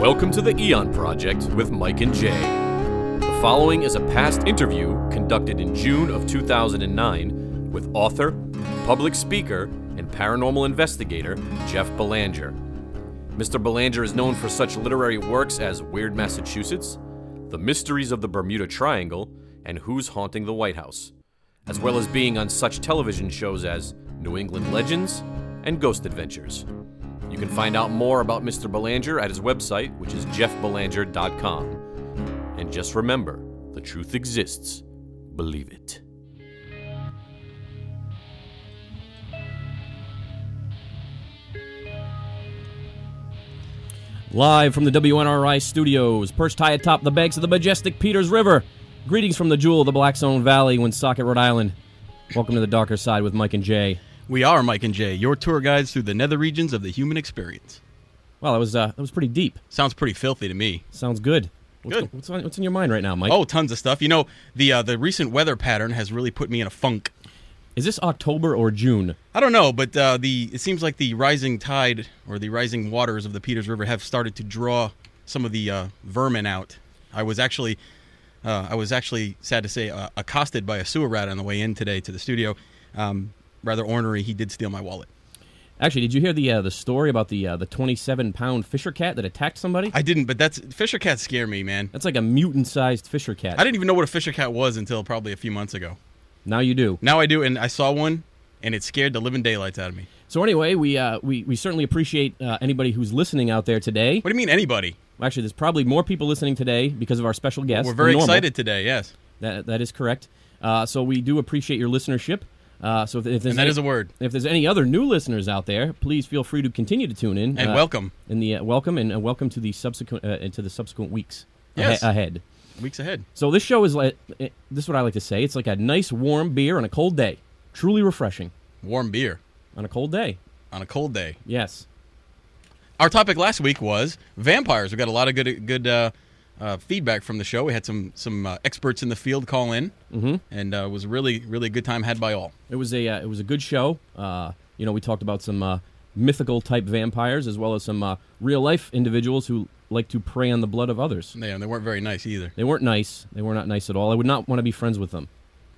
Welcome to the Eon Project with Mike and Jay. The following is a past interview conducted in June of 2009 with author, public speaker, and paranormal investigator Jeff Belanger. Mr. Belanger is known for such literary works as Weird Massachusetts, The Mysteries of the Bermuda Triangle, and Who's Haunting the White House, as well as being on such television shows as New England Legends and Ghost Adventures. You can find out more about Mr. Belanger at his website, which is jeffbelanger.com. And just remember the truth exists. Believe it. Live from the WNRI studios, perched high atop the banks of the majestic Peters River. Greetings from the jewel of the Blackstone Valley, Woonsocket, Rhode Island. Welcome to the darker side with Mike and Jay. We are Mike and Jay, your tour guides through the nether regions of the human experience. Well, that was uh, that was pretty deep. Sounds pretty filthy to me. Sounds good. What's, Good. What's, on, what's in your mind right now, Mike? Oh, tons of stuff. You know, the uh, the recent weather pattern has really put me in a funk. is this October or June? I don't know, but uh, the it seems like the rising tide or the rising waters of the Peters River have started to draw some of the uh, vermin out. I was actually uh, I was actually sad to say uh, accosted by a sewer rat on the way in today to the studio. Um, rather ornery. He did steal my wallet. Actually, did you hear the uh, the story about the uh, the 27 pound fisher cat that attacked somebody? I didn't, but that's fisher cats scare me, man. That's like a mutant sized fisher cat. I didn't even know what a fisher cat was until probably a few months ago. now you do. Now I do, and I saw one, and it scared the living daylights out of me. So anyway, we uh, we we certainly appreciate uh, anybody who's listening out there today. What do you mean, anybody? Actually, there's probably more people listening today because of our special guest. We're very excited today. Yes, That that is correct. Uh, so we do appreciate your listenership. Uh, so if, if there's and that any, is a word. if there's any other new listeners out there, please feel free to continue to tune in And uh, welcome. in the uh, welcome and uh, welcome to the subsequent uh, into the subsequent weeks ahe- ahead. Weeks ahead. So this show is like eh, this is what I like to say. It's like a nice warm beer on a cold day, truly refreshing Warm beer on a cold day. on a cold day. Yes. Our topic last week was vampires. We got a lot of good good uh, feedback from the show. We had some some uh, experts in the field call in, mm-hmm. and uh, it was really really a good time had by all. It was a uh, it was a good show. Uh, you know, we talked about some uh, mythical type vampires as well as some uh, real life individuals who like to prey on the blood of others. Yeah, and they weren't very nice either. They weren't nice. They were not nice at all. I would not want to be friends with them.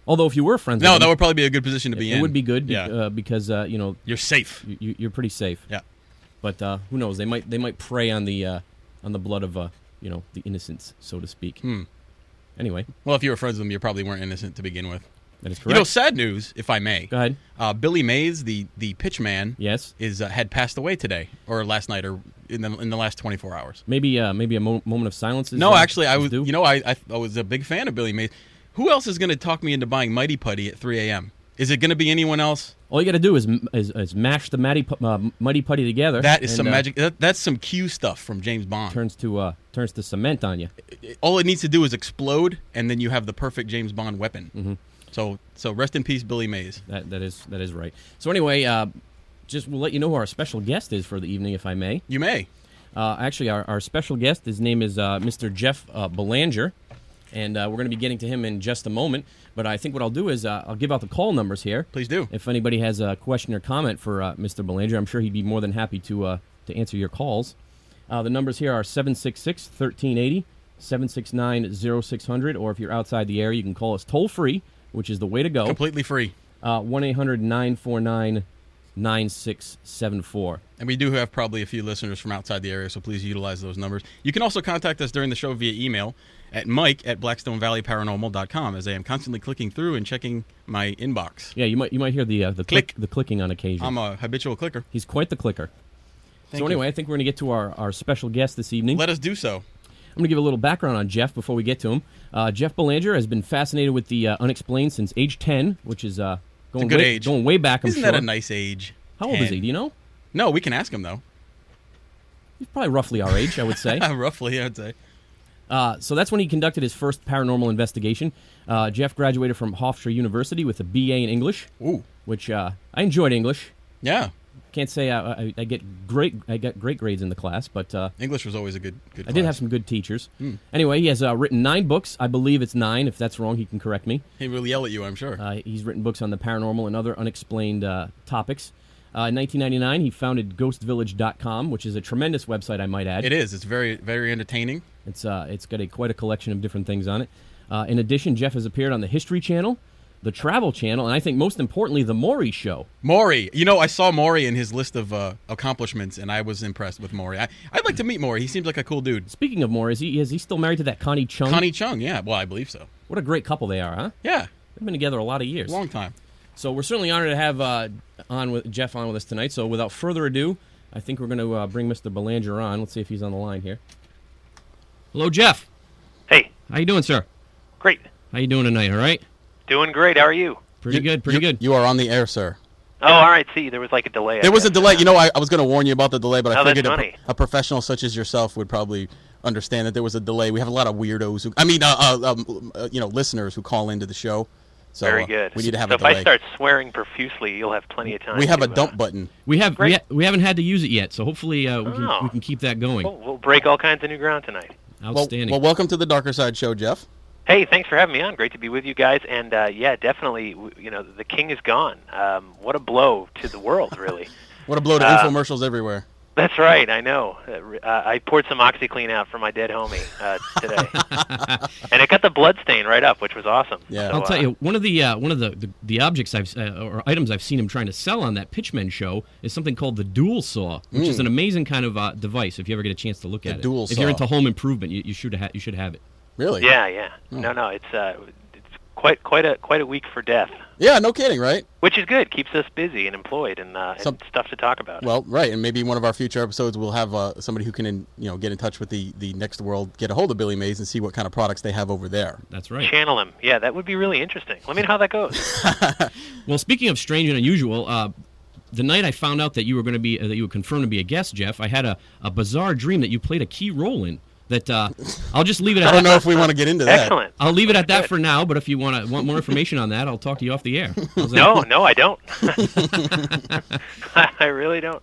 Although, if you were friends, No, with that would probably be a good position to be it in. It would be good. be- Yeah, uh, because uh, you know you're safe. you- you, you're pretty safe. Yeah. But uh, who knows? They might they might prey on the uh, on the blood of uh, you know the innocents, so to speak. Hmm. Anyway, Well, if you were friends with them, you probably weren't innocent to begin with. that is correct. You know, sad news, if I may. Go ahead. Uh, Billy Mays, the the pitch man, Yes. is uh, had passed away today or last night or in the in the last 24 hours. Maybe uh, maybe a mo- moment of silence. Is, No, uh, actually, I was due? you know I, I I was a big fan of Billy Mays. Who else is going to talk me into buying Mighty Putty at 3 a.m.? Is it going to be anyone else? All you got to do is, is is mash the pu- uh, muddy putty together. That is and, some uh, magic. That, that's some Q stuff from James Bond. Turns to uh, turns to cement on you. All it needs to do is explode, and then you have the perfect James Bond weapon. Mm-hmm. So so rest in peace, Billy Mays. That that is that is right. So anyway, uh, just we'll let you know who our special guest is for the evening, if I may. You may. Uh, actually, our, our special guest, his name is uh, Mr. Jeff uh, Belanger, and uh, we're going to be getting to him in just a moment. But I think what I'll do is uh, I'll give out the call numbers here. Please do. If anybody has a question or comment for uh, Mr. Belanger, I'm sure he'd be more than happy to uh, to answer your calls. Uh, the numbers here are 766 1380, 769 0600, or if you're outside the area, you can call us toll free, which is the way to go. Completely free. 1 800 949 9674. And we do have probably a few listeners from outside the area, so please utilize those numbers. You can also contact us during the show via email at mike at blackstonevalleyparanormal.com as I am constantly clicking through and checking my inbox. Yeah, you might you might hear the uh, the Click. click the clicking on occasion. I'm a habitual clicker. He's quite the clicker. Thank so you. anyway, I think we're going to get to our, our special guest this evening. Let us do so. I'm going to give a little background on Jeff before we get to him. Uh, Jeff Belanger has been fascinated with the uh, unexplained since age 10, which is uh, going good way, age. going way back. I'm Isn't sure. that a nice age? How old is he? Do you know? No, we can ask him though. He's probably roughly our age, I would say. Roughly, I'd say. Uh, so that's when he conducted his first paranormal investigation. Uh, Jeff graduated from Hofstra University with a BA in English, Ooh, which uh, I enjoyed English. yeah. Can't say I, I, I get great I got great grades in the class, but uh, English was always a good good. I did have some good teachers. Hmm. Anyway, he has uh, written nine books. I believe it's nine. If that's wrong, he can correct me. He will yell at you, I'm sure. Uh, he's written books on the paranormal and other unexplained uh, topics. Uh, in 1999, he founded GhostVillage.com, which is a tremendous website, I might add. It is. It's very very entertaining. It's uh, it's got a quite a collection of different things on it. Uh, in addition, Jeff has appeared on the History Channel, the Travel Channel, and I think most importantly, the Maury Show. Maury, you know, I saw Maury in his list of uh, accomplishments, and I was impressed with Maury. I, I'd like to meet Maury. He seems like a cool dude. Speaking of Maury, is he is he still married to that Connie Chung? Connie Chung, yeah. Well, I believe so. What a great couple they are, huh? Yeah, They've been together a lot of years. long time. So we're certainly honored to have uh, on with Jeff on with us tonight. So without further ado, I think we're going to uh, bring Mr. Belanger on. Let's see if he's on the line here. Hello, Jeff. Hey, How you doing, sir? great. How you doing tonight? All right. Doing great. How are you? Pretty You- good. Pretty you- good. You are on the air, sir. Oh, all right. See, there was like a delay. There was a delay. You know, I, I was going to warn you about the delay, but I Oh, figured a, a professional such as yourself would probably understand that there was a delay. We have a lot of weirdos who, I mean, uh, uh, um, uh, you know, listeners who call into the show. So Very uh, good. we need to have so a if. I start swearing profusely, you'll have plenty of time. we have to, a dump uh, button. We have we, ha- we, haven't had to use it yet, so hopefully uh, we can Oh. we can keep that going. We'll, we'll break all kinds of new ground tonight. Well, Outstanding. well, welcome to the Darker Side Show, Jeff. Hey, thanks for having me on. Great to be with you guys. And uh, yeah, definitely, you know, the king is gone. Um, what a blow to the world, really. What a blow to Uh, infomercials everywhere. That's right. I know. Uh, uh, I poured some OxiClean out for my dead homie uh, today, and it got the blood stain right up, which was awesome. Yeah. So, I'll tell uh, you one of the uh, one of the, the, the objects I've uh, or items I've seen him trying to sell on that Pitchman show is something called the Dual Saw, which is an amazing kind of uh, device. If you ever get a chance to look Hmm. The at it, Dual if you're into home improvement, you, you should ha- you should have it. Really? Yeah, yeah. Oh. No, no. It's uh, it's quite quite a quite a week for death. Yeah, no kidding, right? Which is good. Keeps us busy and employed and, uh, and Some- stuff to talk about. Well, right, and maybe one of our future episodes we'll have uh, somebody who can, in, you know, get in touch with the the next world, get a hold of Billy Mays, and see what kind of products they have over there. That's right. Channel him. Yeah, that would be really interesting. Let me know how that goes. Well, speaking of strange and unusual, uh, the night I found out that you were going to be uh, that you were confirmed to be a guest, Jeff, I had a, a bizarre dream that you played a key role in. That uh, I'll just leave it at I don't that. know if we want to get into that. Excellent. I'll leave it at that Good. for now. But if you want to want more information on that, I'll talk to you off the air. No, no, I don't. I really don't.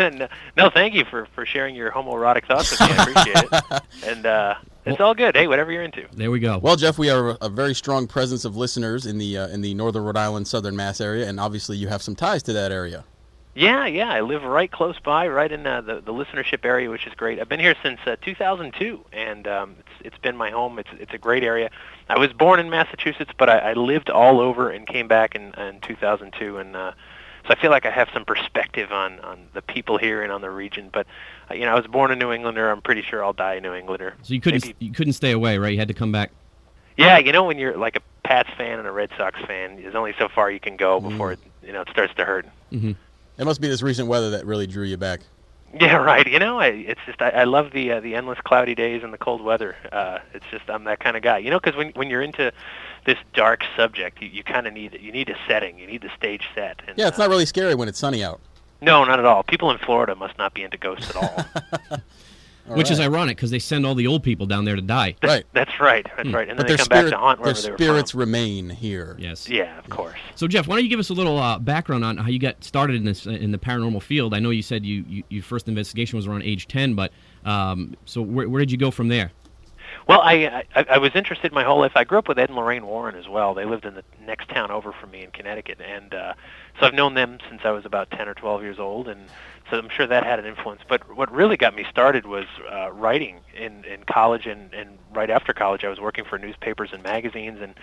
no, no, thank you for, for sharing your homoerotic thoughts with me. I appreciate it. And uh, it's all good. Hey, whatever you're into. There we go. Well, Jeff, we are a very strong presence of listeners in the uh, in the northern Rhode Island, southern Mass area, and obviously you have some ties to that area. Yeah, yeah. I live right close by, right in uh, the the listenership area, which is great. I've been here since uh, 2002, and um, it's it's been my home. It's it's a great area. I was born in Massachusetts, but I, I lived all over and came back in in 2002, and uh, so I feel like I have some perspective on on the people here and on the region. But uh, you know, I was born a New Englander. I'm pretty sure I'll die a New Englander. So you couldn't Maybe- you couldn't stay away, right? You had to come back. Yeah, you know, when you're like a Pats fan and a Red Sox fan, there's only so far you can go before it, you know it starts to hurt. It must be this recent weather that really drew you back. Yeah, right. You know, I, it's just I, I love the uh, the endless cloudy days and the cold weather. Uh, it's just I'm that kind of guy. You know, because when when you're into this dark subject, you, you kind of need you need a setting, you need the stage set. And, Yeah, it's uh, not really scary when it's sunny out. No, not at all. People in Florida must not be into ghosts at all. All Which is ironic because they send all the old people down there to die. right. That's right. That's right. And But then their they come spirit, back to haunt their wherever they were spirits from. remain here. Yes. Yeah, of course. So Jeff, why don't you give us a little uh, background on how you got started in this in the paranormal field? I know you said you, you your first investigation was around age ten, but um, so where, where did you go from there? Well, I, I I was interested my whole life. I grew up with Ed and Lorraine Warren as well. They lived in the next town over from me in Connecticut, and uh, so I've known them since I was about ten or twelve years old, and so I'm sure that had an influence. But what really got me started was uh, writing in in college, and and right after college, I was working for newspapers and magazines, and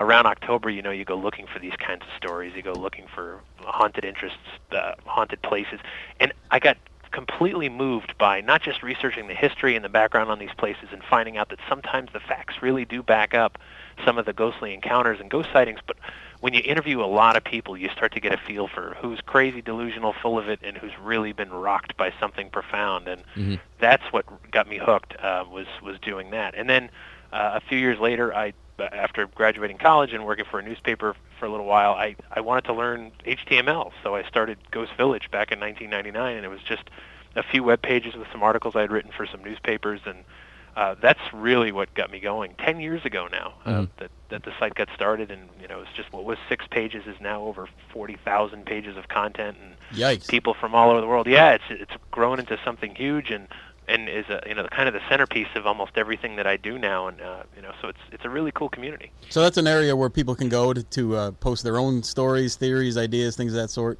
around October, you know, you go looking for these kinds of stories. You go looking for haunted interests, uh, haunted places, and I got completely moved by not just researching the history and the background on these places and finding out that sometimes the facts really do back up some of the ghostly encounters and ghost sightings, but when you interview a lot of people, you start to get a feel for who's crazy, delusional, full of it, and who's really been rocked by something profound. And that's what got me hooked. Uh, was was doing that. And then uh, a few years later, I after graduating college and working for a newspaper for a little while, I, I wanted to learn HTML. So I started Ghost Village back in 1999, and it was just a few web pages with some articles I had written for some newspapers, and uh, that's really what got me going. Ten years ago now, uh, that that the site got started, and you know, it's just what was six pages is now over 40,000 pages of content, and Yikes. people from all over the world. Yeah, it's it's grown into something huge, and and is a you know kind of the centerpiece of almost everything that I do now, and uh, you know, so it's it's a really cool community. So that's an area where people can go to, to uh, post their own stories, theories, ideas, things of that sort.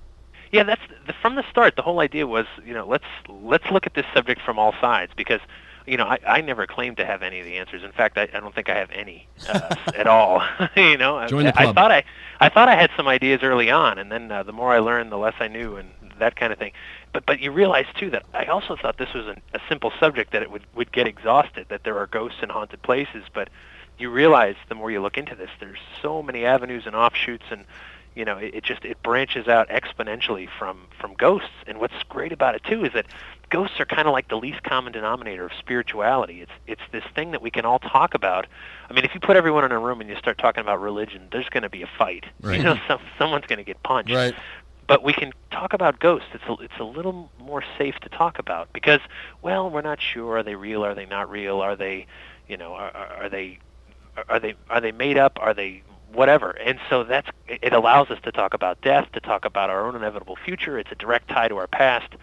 Yeah, that's the, from the start. The whole idea was, you know, let's let's look at this subject from all sides because, you know, I, I never claimed to have any of the answers. In fact, I, I don't think I have any uh, at all. you know, Join the I, I thought I I thought I had some ideas early on, and then uh, the more I learned, the less I knew, and that kind of thing. But but you realize too that I also thought this was an, a simple subject that it would would get exhausted. That there are ghosts in haunted places, but you realize the more you look into this, there's so many avenues and offshoots, and you know it, it just it branches out exponentially from from ghosts. And what's great about it too is that ghosts are kind of like the least common denominator of spirituality. It's it's this thing that we can all talk about. I mean, if you put everyone in a room and you start talking about religion, there's going to be a fight. Right. You know, some, someone's going to get punched Right. But we can talk about ghosts. It's a, it's a little more safe to talk about because, well, we're not sure. Are they real? Are they not real? Are they, you know, are, are are they, are they, are they made up? Are they whatever? And so that's it allows us to talk about death, to talk about our own inevitable future. It's a direct tie to our past.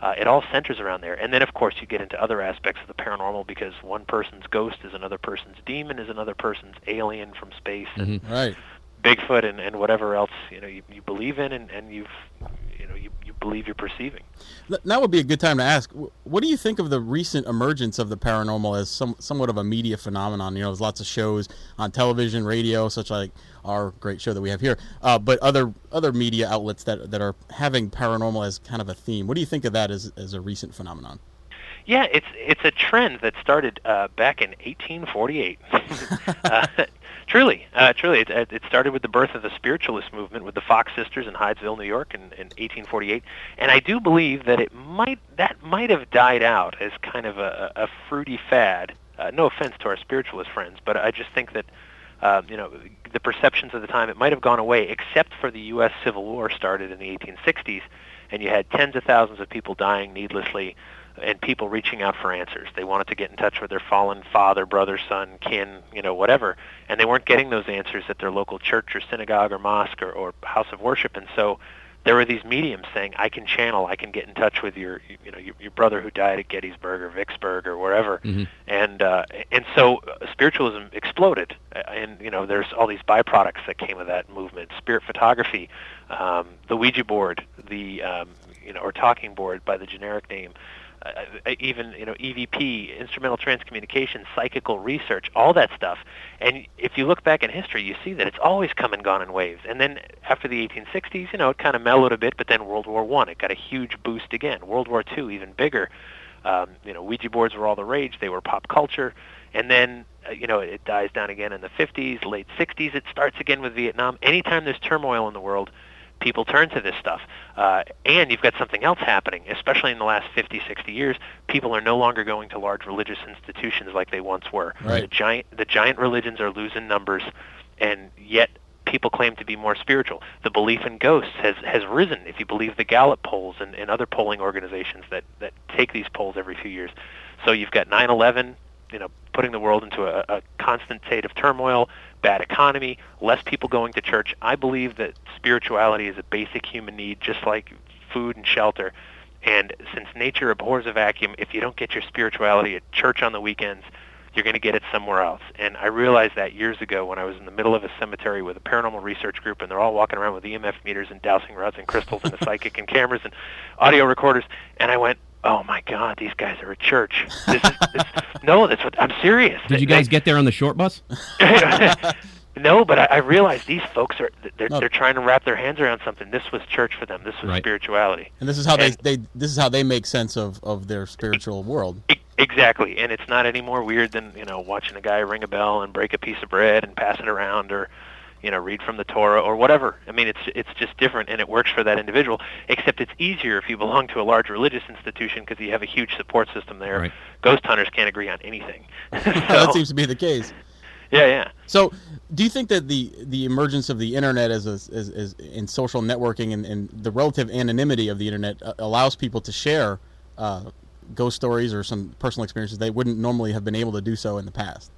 Uh, it all centers around there. And then, of course, you get into other aspects of the paranormal because one person's ghost is another person's demon, is another person's alien from space, and Right. Bigfoot and, and whatever else you know you, you believe in and, and you've you know you, you believe you're perceiving. That would be a good time to ask. What do you think of the recent emergence of the paranormal as some somewhat of a media phenomenon? You know, there's lots of shows on television, radio, such like our great show that we have here, uh, but other other media outlets that that are having paranormal as kind of a theme. What do you think of that as as a recent phenomenon? Yeah, it's it's a trend that started uh, back in 1848. uh, truly, uh, truly, it, it started with the birth of the spiritualist movement with the Fox sisters in Hydesville, New York, in, in 1848. And I do believe that it might that might have died out as kind of a, a fruity fad. Uh, no offense to our spiritualist friends, but I just think that um, you know, the perceptions of the time, it might have gone away, except for the U.S. Civil War started in the 1860s, and you had tens of thousands of people dying needlessly, and people reaching out for answers. They wanted to get in touch with their fallen father, brother, son, kin, you know, whatever, and they weren't getting those answers at their local church or synagogue or mosque or, or house of worship, and so there were these mediums saying, "I can channel, I can get in touch with your, you know, your, your brother who died at Gettysburg or Vicksburg or wherever," and uh, and so uh, spiritualism exploded, Uh, and you know, there's all these byproducts that came of that movement: spirit photography, um, the Ouija board, the um, you know, or talking board by the generic name. Uh, even you know EVP, instrumental transcommunication, psychical research, all that stuff. And if you look back in history, you see that it's always come and gone in waves. And then after the 1860s, you know, it kind of mellowed a bit. But then World War One, it got a huge boost again. World War Two, even bigger. Um, you know, Ouija boards were all the rage. They were pop culture. And then uh, you know it dies down again in the 50s, late 60s. It starts again with Vietnam. Anytime there's turmoil in the world, people turn to this stuff. Uh, and you've got something else happening, especially in the last 50, 60 years. People are no longer going to large religious institutions like they once were. Right. The giant, the giant religions are losing numbers, and yet people claim to be more spiritual. The belief in ghosts has, has risen, if you believe the Gallup polls and, and other polling organizations that, that take these polls every few years. So you've got 9/11, you know, putting the world into a, a constant state of turmoil, bad economy, less people going to church. I believe that spirituality is a basic human need, just like food and shelter. And since nature abhors a vacuum, if you don't get your spirituality at church on the weekends, you're going to get it somewhere else. And I realized that years ago when I was in the middle of a cemetery with a paranormal research group, and they're all walking around with EMF meters and dowsing rods and crystals and a psychic and cameras and audio recorders, and I went, "Oh my God, these guys are at church." This is, this, no, that's what I'm serious. Did you They- guys get there on the short bus? no, but I, I realized these folks are they're, No. they're trying to wrap their hands around something. This was church for them. This was Right. spirituality. And this is how And- they, they this is how they make sense of, of their spiritual world. Exactly, and it's not any more weird than you know watching a guy ring a bell and break a piece of bread and pass it around, or you know read from the Torah or whatever. I mean, it's it's just different, and it works for that individual. Except it's easier if you belong to a large religious institution because you have a huge support system there. Right. Ghost hunters can't agree on anything. that seems to be the case. yeah, yeah. So, do you think that the the emergence of the internet as a, as, as in social networking and, and the relative anonymity of the internet uh, allows people to share uh, ghost stories or some personal experiences they wouldn't normally have been able to do so in the past?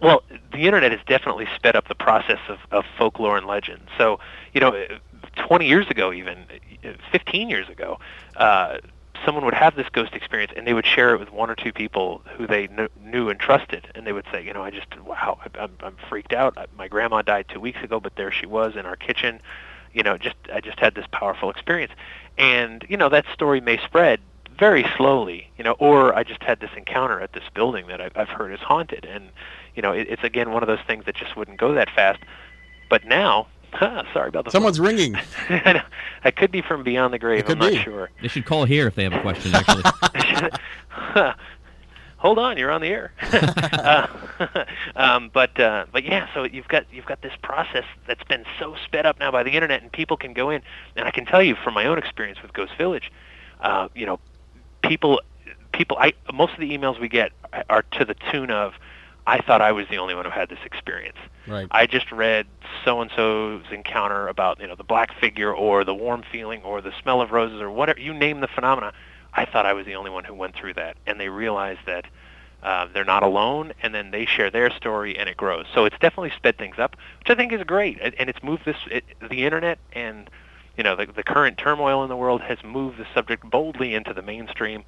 Well, the internet has definitely sped up the process of, of folklore and legend. So, you know, 20 years ago, even uh, 15 years ago, uh, someone would have this ghost experience and they would share it with one or two people who they kn- knew and trusted, and they would say, you know, I just wow, I'm, I'm freaked out. My grandma died two weeks ago, but there she was in our kitchen. you know, just I just had this powerful experience, and you know that story may spread very slowly, you know, or I just had this encounter at this building that I've, I've heard is haunted, and you know, it, it's again one of those things that just wouldn't go that fast. But now, huh, sorry about the Someone's ringing. I could be from beyond the grave. It could I'm not be. sure. They should call here if they have a question. Actually, Hold on, you're on the air. uh, um, but uh, but yeah, so you've got you've got this process that's been so sped up now by the internet, and people can go in. And I can tell you from my own experience with Ghost Village, uh, you know, people people I most of the emails we get are to the tune of, I thought I was the only one who had this experience. Right. I just read so and so's encounter about you know the black figure or the warm feeling or the smell of roses or whatever you name the phenomena. I thought I was the only one who went through that, and they realize that uh, they're not alone, and then they share their story, and it grows. So it's definitely sped things up, which I think is great, and and it's moved this it, the internet and you know the the current turmoil in the world has moved the subject boldly into the mainstream.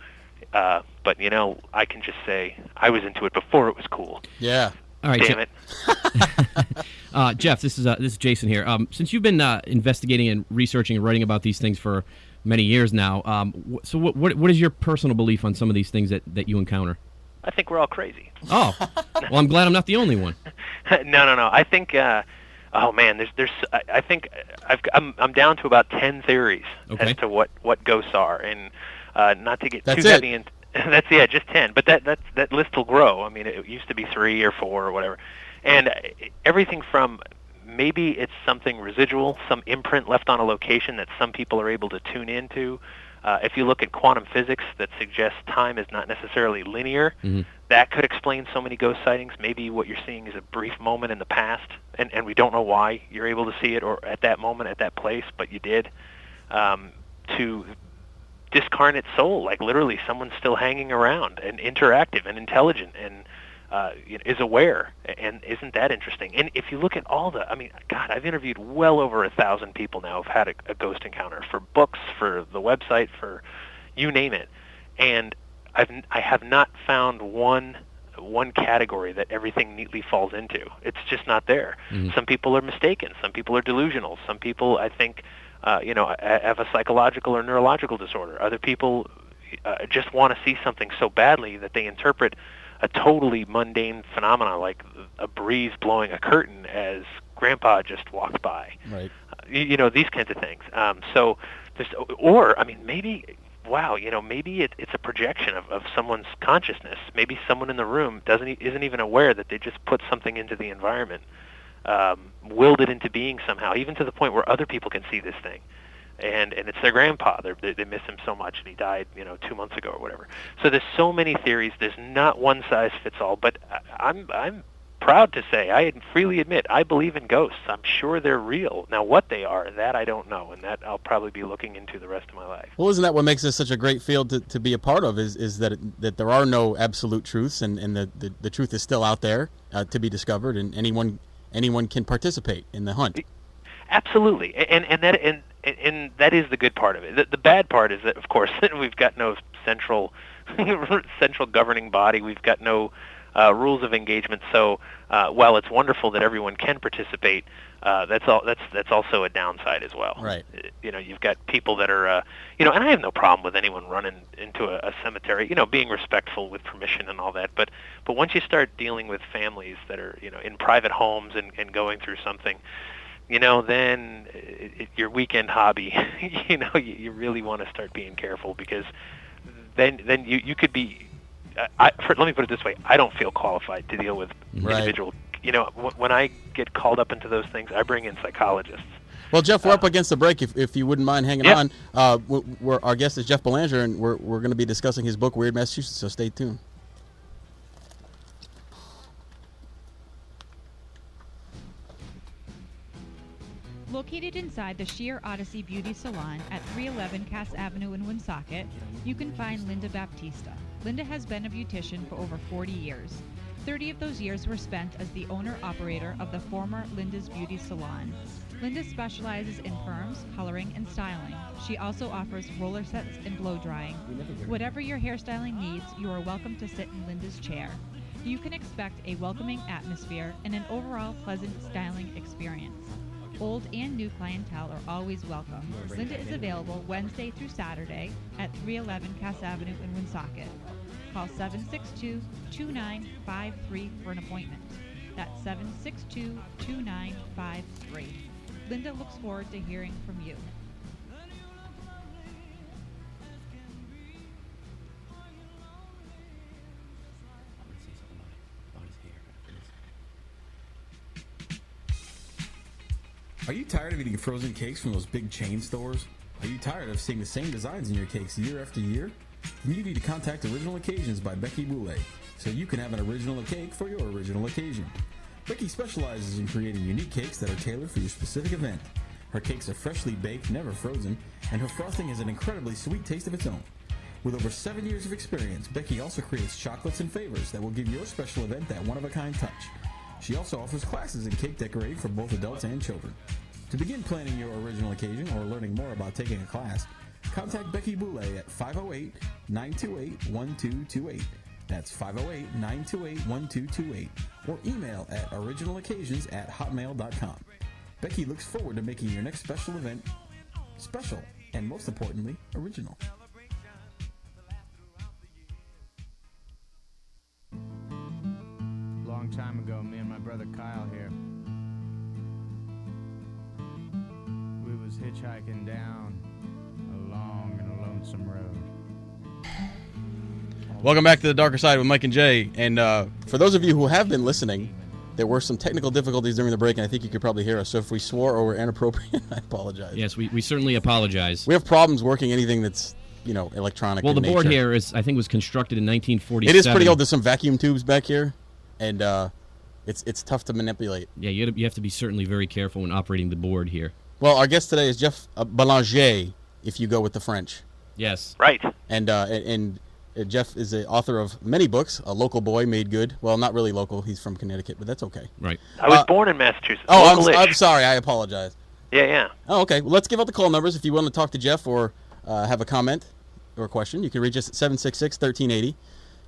Uh, but you know, I can just say I was into it before it was cool. Yeah. all right, Damn Je- it! uh, Jeff. This is uh, this is Jason here. Um, since you've been uh, investigating and researching and writing about these things for many years now, um, wh- so what, what what is your personal belief on some of these things that, that you encounter? I think we're all crazy. Oh, well, I'm glad I'm not the only one. no, no, no. I think. Uh, oh man, there's, there's. I, I think I've, I'm, I'm down to about ten theories Okay. as to what, what ghosts are, and uh, not to get That's too it. heavy. In, that's yeah, just ten. But that that that list will grow. I mean, it used to be three or four or whatever, and uh, everything from maybe it's something residual, some imprint left on a location that some people are able to tune into. Uh, if you look at quantum physics that suggests time is not necessarily linear, Mhm. that could explain so many ghost sightings. Maybe what you're seeing is a brief moment in the past, and, and we don't know why you're able to see it or at that moment at that place, but you did. Um, to discarnate soul, like literally someone's still hanging around and interactive and intelligent and uh, you is aware, and isn't that interesting? And if you look at all the, I mean, God, I've interviewed well over a thousand people now who've had a, a ghost encounter for books, for the website, for you name it, and I've n- I have not found one one category that everything neatly falls into. It's just not there. Mhm. Some people are mistaken. Some people are delusional. Some people, I think, uh, you know, have a psychological or neurological disorder. Other people uh, just want to see something so badly that they interpret a totally mundane phenomenon like a breeze blowing a curtain as grandpa just walked by Right. you, you know these kinds of things um so there's or i mean maybe wow you know maybe it, it's a projection of, of someone's consciousness maybe someone in the room doesn't e- isn't even aware that they just put something into the environment um willed it into being somehow even to the point where other people can see this thing. And and it's their grandpa. They're, they they miss him so much and he died you know two months ago or whatever. So there's so many theories. There's not one size fits all. But I, i'm i'm proud to say i freely admit i believe in ghosts. I'm sure they're real. Now what they are that i don't know and that i'll probably be looking into the rest of my life. Well, isn't that what makes this such a great field to, to be a part of? Is is that it, that there are no absolute truths, and, and the, the, the truth is still out there uh, to be discovered, and anyone anyone can participate in the hunt. Absolutely, and and that and and that is the good part of it. The, the bad part is that, of course, we've got no central central governing body. We've got no uh, rules of engagement. So uh, while it's wonderful that everyone can participate, uh, that's all. That's that's also a downside as well. Right. Uh, You know, you've got people that are, uh, you know, and I have no problem with anyone running into a, a cemetery. You know, being respectful with permission and all that. But but once you start dealing with families that are, you know, in private homes and, and going through something, you know, then it, it, your weekend hobby, you know, you, you really want to start being careful because then then you you could be. I, for, let me put it this way: I don't feel qualified to deal with Right. individual. You know, w- when I get called up into those things, I bring in psychologists. Well, Jeff, we're up against the break. If, if you wouldn't mind hanging Yeah. on, uh, our guest is Jeff Belanger, and we're, we're going to be discussing his book, Weird Massachusetts. So stay tuned. Located inside the Sheer Odyssey Beauty Salon at 311 Cass Avenue in Woonsocket, you can find Linda Baptista. Linda has been a beautician for over 40 years. 30 of those years were spent as the owner operator of the former Linda's Beauty Salon. Linda specializes in perms, coloring, and styling. She also offers roller sets and blow drying. Whatever your hairstyling needs, you are welcome to sit in Linda's chair. You can expect a welcoming atmosphere and an overall pleasant styling experience. Old and new clientele are always welcome. Linda is available Wednesday through Saturday at 311 Cass Avenue in Woonsocket. Call 762 2953 for an appointment. That's 762 2953. Linda looks forward to hearing from you. Are you tired of eating frozen cakes from those big chain stores? Are you tired of seeing the same designs in your cakes year after year? Then you need to contact Original Occasions by Becky Boulay so you can have an original cake for your original occasion. Becky specializes in creating unique cakes that are tailored for your specific event. Her cakes are freshly baked, never frozen, and her frosting has an incredibly sweet taste of its own. With over seven years of experience, Becky also creates chocolates and favors that will give your special event that one of a kind touch. She also offers classes in cake decorating for both adults and children. To begin planning your original occasion or learning more about taking a class, contact Becky Boulay at 508 928 1228. That's 508 928 1228. Or email at originaloccasions at hotmail.com. Becky looks forward to making your next special event special and, most importantly, original. Long time ago, me and my brother Kyle here. We was hitchhiking down a long and a lonesome road. Welcome back to the darker side with Mike and Jay. And uh, for those of you who have been listening, there were some technical difficulties during the break, and I think you could probably hear us. So if we swore or were inappropriate, I apologize. Yes, we, we certainly apologize. We have problems working anything that's you know electronic. well, in the board here is, I think, was constructed in 1947. It is pretty old. There's some vacuum tubes back here, and uh, it's it's tough to manipulate. Yeah, you, you have to be certainly very careful when operating the board here. Well, our guest today is Jeff uh, Belanger, if you go with the French, Yes. Right. and uh, and, and uh, Jeff is the author of many books. A local boy made good. Well, not really local. He's from Connecticut, but that's okay. Right. I was Uh, born in Massachusetts. Oh, I'm, I'm sorry. I apologize. Yeah, yeah. Oh, okay. Well, let's give out the call numbers. If you want to talk to Jeff or uh, have a comment or a question, you can reach us at 766 1380,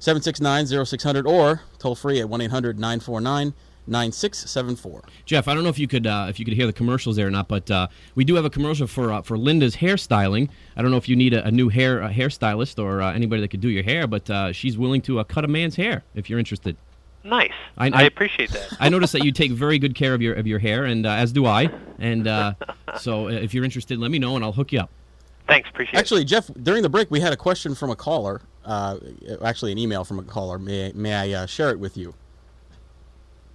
769 0600, or toll free at 1 800 949 9674. Jeff, I don't know if you could uh, if you could hear the commercials there or not, but uh, we do have a commercial for uh, for Linda's hairstyling. I don't know if you need a, a new hair a hairstylist or uh, anybody that could do your hair, but uh, she's willing to uh, cut a man's hair if you're interested. Nice. I- I, I- appreciate that. I noticed that you take very good care of your of your hair, and uh, as do I. And uh, so, uh, if you're interested, let me know, and I'll hook you up. Thanks. Appreciate it. Actually, Jeff, during the break, we had a question from a caller. Uh, actually, an email from a caller. May I, may I uh, share it with you?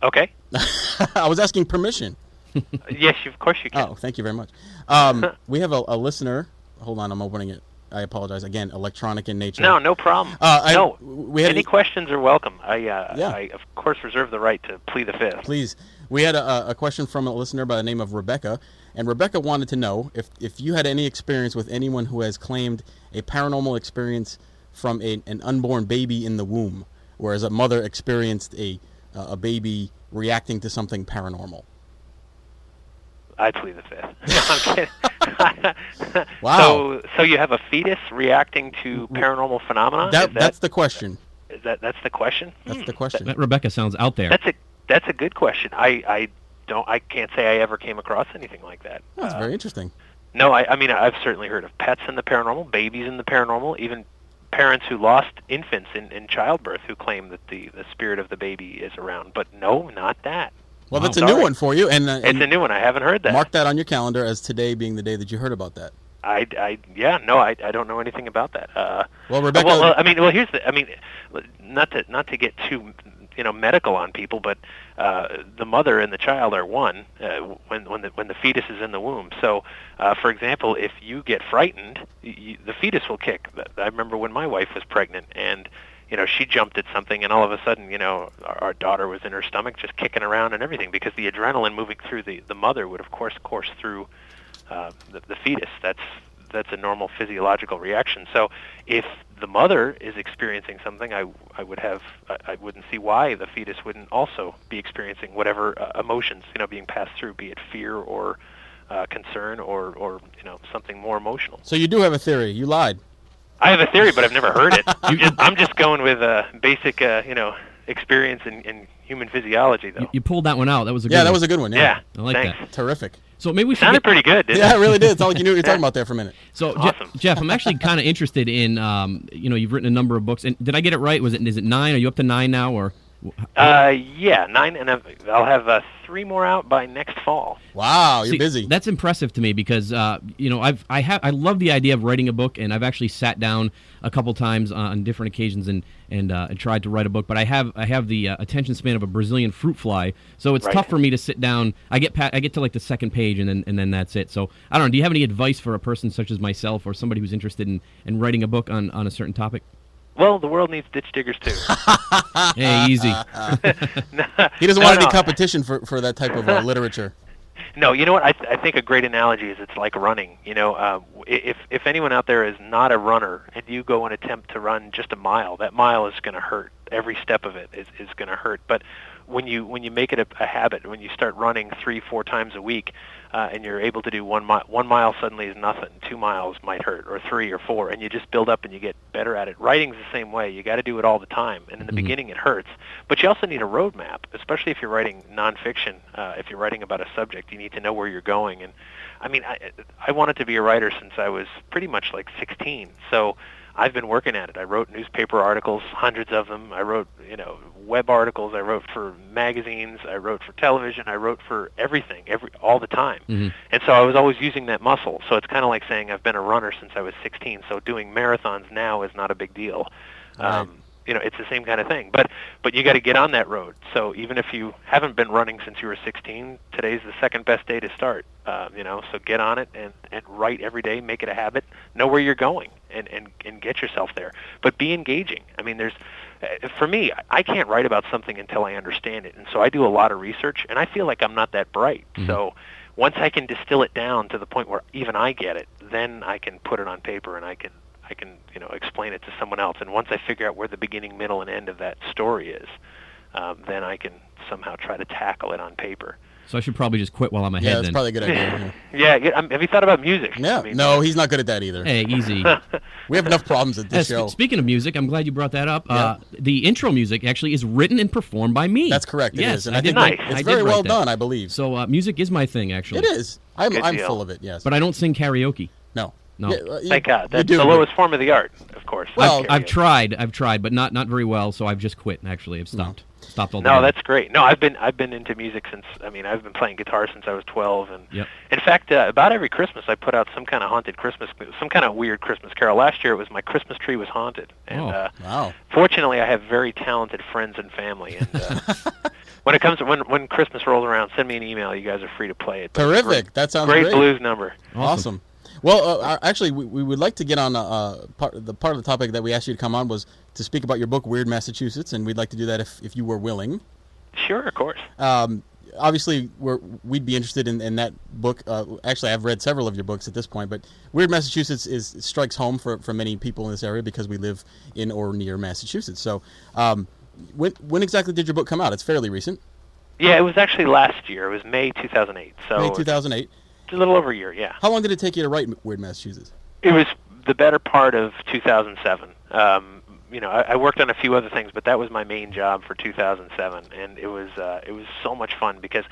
Okay. I was asking permission. yes, of course you can. Oh, thank you very much. Um, we have a, a listener. Hold on, I'm opening it. I apologize again. Electronic in nature. No, no problem. Uh, I- no, we had any an- questions are welcome. I, uh, Yeah. I of course reserve the right to plead the fifth. Please. We had a, a question from a listener by the name of Rebecca, and Rebecca wanted to know if, if you had any experience with anyone who has claimed a paranormal experience from a, an unborn baby in the womb, whereas a mother experienced a, uh, a baby reacting to something paranormal. I plead the fifth. No, I'm kidding. Wow. So, so you have a fetus reacting to paranormal phenomena? That, Is that's the question. that that's the question? That's Hmm. the question. That Rebecca sounds out there. That's a that's a good question. I I don't I can't say I ever came across anything like that. That's Uh, very interesting. No, I, I mean I've certainly heard of pets in the paranormal, babies in the paranormal, even parents who lost infants in, in childbirth who claim that the, the spirit of the baby is around. But no, not that. Well, Wow. that's a new one for you, and, uh, It's a new one. I haven't heard that. mark that on your calendar as today being the day that you heard about that. I, I yeah no I, I don't know anything about that. Uh, Well, Rebecca, well, well, I mean, well, here's the. I mean, not to not to get too, you know, medical on people, but uh, the mother and the child are one uh, when when the when the fetus is in the womb. So, uh, for example, if you get frightened, you, the fetus will kick. I remember when my wife was pregnant, and you know, she jumped at something, and all of a sudden, you know, our, our daughter was in her stomach, just kicking around and everything, because the adrenaline moving through the the mother would, of course, course through uh, the, the fetus. That's that's a normal physiological reaction. So if the mother is experiencing something, I I would have I, I wouldn't see why the fetus wouldn't also be experiencing whatever uh, emotions you know being passed through, be it fear or uh, concern or or you know something more emotional. so you do have a theory. You lied. I have a theory, but I've never heard it. I'm just, I'm just going with uh, basic uh, you know experience in, in human physiology, though. You, you pulled that one out. That was a good Yeah, that was a good one. Yeah, yeah, I like thanks. that. terrific. So maybe we should Sounded get, pretty good, didn't Yeah, it? it really did. It's all like you knew what you were talking about there for a minute. So Je- Awesome. Jeff, I'm actually kind of interested in um, you know you've written a number of books and did I get it right? Was it is it nine? Are you up to nine now or? Uh, yeah, nine, and I've, I'll have uh, three more out by next fall. Wow, you're See, busy. That's impressive to me because uh, you know I've I have I love the idea of writing a book, and I've actually sat down a couple times on different occasions and and, uh, and tried to write a book. But I have I have the uh, attention span of a Brazilian fruit fly, so it's Right. tough for me to sit down. I get pa- I get to like the second page, and then and then that's it. So I don't know. Do you have any advice for a person such as myself or somebody who's interested in, in writing a book on, on a certain topic? Well, the world needs ditch diggers too. hey, easy. he doesn't No, want any competition for, for that type of uh, literature. No, you know what? I, th- I think a great analogy is it's like running. You know, uh, if if anyone out there is not a runner and you go and attempt to run just a mile, that mile is going to hurt. Every step of it is is going to hurt. But when you when you make it a, a habit, when you start running three four times a week, uh, and you're able to do one mile, one mile suddenly is nothing. Two miles might hurt, or three or four, and you just build up and you get better at it. Writing's the same way. You got to do it all the time, and in the beginning it hurts. But you also need a roadmap, especially if you're writing nonfiction. Uh, if you're writing about a subject, you need to know where you're going. And I mean, I, I wanted to be a writer since I was pretty much like 16. So I've been working at it. I wrote newspaper articles, hundreds of them. I wrote, you know, web articles. I wrote for magazines. I wrote for television. I wrote for everything, every all the time. Mhm. And so I was always using that muscle. So it's kind of like saying I've been a runner since I was 16. So doing marathons now is not a big deal. Um, you know, it's the same kind of thing. But but you got to get on that road. So even if you haven't been running since you were 16, today's the second best day to start. Uh, you know, so get on it and and write every day. Make it a habit. Know where you're going and and and get yourself there. But be engaging. I mean, there's uh, for me, I can't write about something until I understand it, and so I do a lot of research. And I feel like I'm not that bright. So once I can distill it down to the point where even I get it, then I can put it on paper and I can I can you know explain it to someone else. And once I figure out where the beginning, middle, and end of that story is, um, then I can somehow try to tackle it on paper. So I should probably just quit while I'm ahead Yeah, that's then. probably a good idea. Yeah, yeah um, have you thought about music? Yeah. I mean, no, he's not good at that either. Hey, easy. We have enough problems at Uh, this sp- show. speaking of music, I'm glad you brought that up. Uh, the intro music actually is written and performed by me. That's correct. It yes, is, and I, I, did. think Nice. that I it's did very well that. done. I believe So uh, music is my thing, actually. it is. I'm I'm full of it. Yes, But I don't sing karaoke. no, No. Yeah, you- Thank God. That's the lowest form of the art, of course. Well, Not I've tried. I've tried, but not not very well. So I've just quit. Actually, I've stopped. Stopped all No, that's great. No, I've been I've been into music since I mean I've been playing guitar since I was 12, and Yep. in fact, uh, about every Christmas I put out some kind of haunted Christmas, some kind of weird Christmas carol. Last year it was my Christmas tree was haunted, and Oh. uh, Wow. fortunately I have very talented friends and family. And uh, when it comes to when when Christmas rolls around, send me an email. You guys are free to play it. But it's a Terrific. That sounds Great, great. great blues number. Awesome. Well, uh, actually, we, we would like to get on uh, uh, part the part of the topic that we asked you to come on was to speak about your book, Weird Massachusetts, and we'd like to do that if, if you were willing. Sure, of course. Um, obviously, we're, we'd be interested in, in that book. Uh, actually, I've read several of your books at this point, but Weird Massachusetts is strikes home for, for many people in this area because we live in or near Massachusetts. So, um, when when exactly did your book come out? It's fairly recent, Yeah, it was actually last year. It was May 2008. So May 2008. A little over a year. Yeah. How long did it take you to write Weird Massachusetts? It was the better part of 2007. Um, you know, I, I worked on a few other things, but that was my main job for 2007, and it was uh, it was so much fun because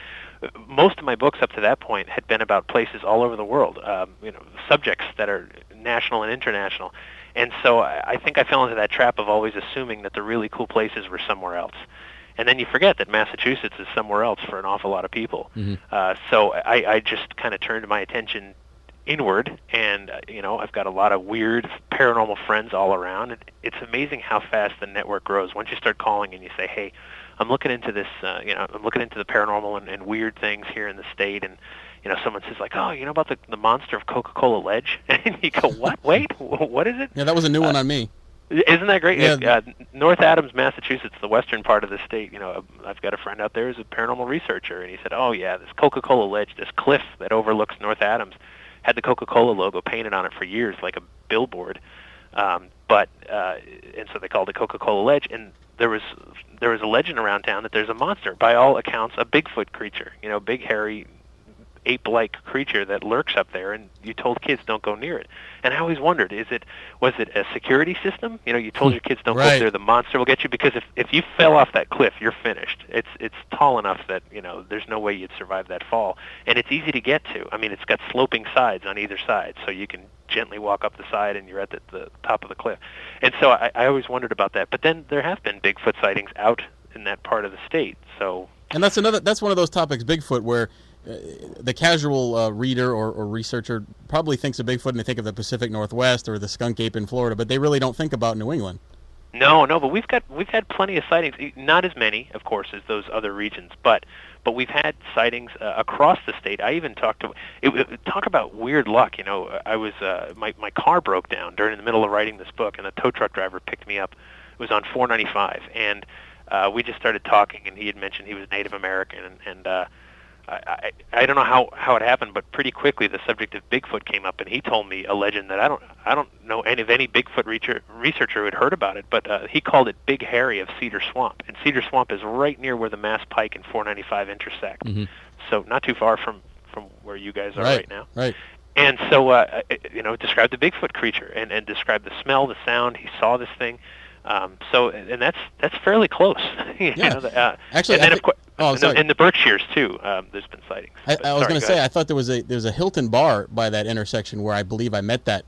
uh, most of my books up to that point had been about places all over the world. Um, you know, subjects that are national and international, and so I, I think I fell into that trap of always assuming that the really cool places were somewhere else. And then you forget that Massachusetts is somewhere else for an awful lot of people. Uh, so I, I just kind of turned my attention inward and uh, you know I've got a lot of weird paranormal friends all around. And it's amazing how fast the network grows. Once you start calling and you say hey I'm looking into this uh, you know I'm looking into the paranormal and, and weird things here in the state and you know someone says like oh you know about the the monster of Coca-Cola Ledge? And you go what? Wait what is it? Yeah, that was a new one on me. Isn't that great? Yeah. Uh, North Adams, Massachusetts, the western part of the state. You know, I've got a friend out there who's a paranormal researcher, and he said, "Oh yeah, this Coca-Cola ledge, this cliff that overlooks North Adams, had the Coca-Cola logo painted on it for years, like a billboard. Um, but uh, and so they called it Coca-Cola ledge, and there was there was a legend around town that there's a monster, by all accounts, a Bigfoot creature. You know, big hairy ape-like creature that lurks up there, and you told kids don't go near it. And I always wondered, is it was it a security system? You know, you told your kids don't go Right. up there, the monster will get you. Because if if you fell off that cliff, you're finished. It's it's tall enough that you know there's no way you'd survive that fall, and it's easy to get to. I mean, it's got sloping sides on either side, so you can gently walk up the side and you're at the, the top of the cliff. And so I, I always wondered about that. But then there have been Bigfoot sightings out in that part of the state. So And that's another. That's one of those topics, Bigfoot, where the casual uh, reader or, or researcher probably thinks of Bigfoot and they think of the Pacific Northwest or the skunk ape in Florida, but they really don't think about New England. No, no, but we've got we've had plenty of sightings. Not as many, of course, as those other regions, but but we've had sightings uh, across the state. I even talked to it, it, talk about weird luck. You know, I was uh, my my car broke down during the middle of writing this book, and the tow truck driver picked me up. It was on 495, and uh, we just started talking, and he had mentioned he was Native American, and, and uh, I, I I don't know how how it happened, but pretty quickly the subject of Bigfoot came up, and he told me a legend that I don't I don't know any of any Bigfoot reacher, researcher who had heard about it, but uh, he called it Big Harry of Cedar Swamp, and Cedar Swamp is right near where the Mass Pike and 495 intersect, Mhm. so not too far from from where you guys are right, now. Right. And so, uh, you know, described the Bigfoot creature and, and described the smell, the sound. He saw this thing. Um, so, and that's that's fairly close. Yeah. know, the, uh, Actually, and I then thi- of course, oh, in, sorry. the, in the Berkshires too, um, there's been sightings. I, I was going to say, ahead. I thought there was a there was a Hilton bar by that intersection where I believe I met that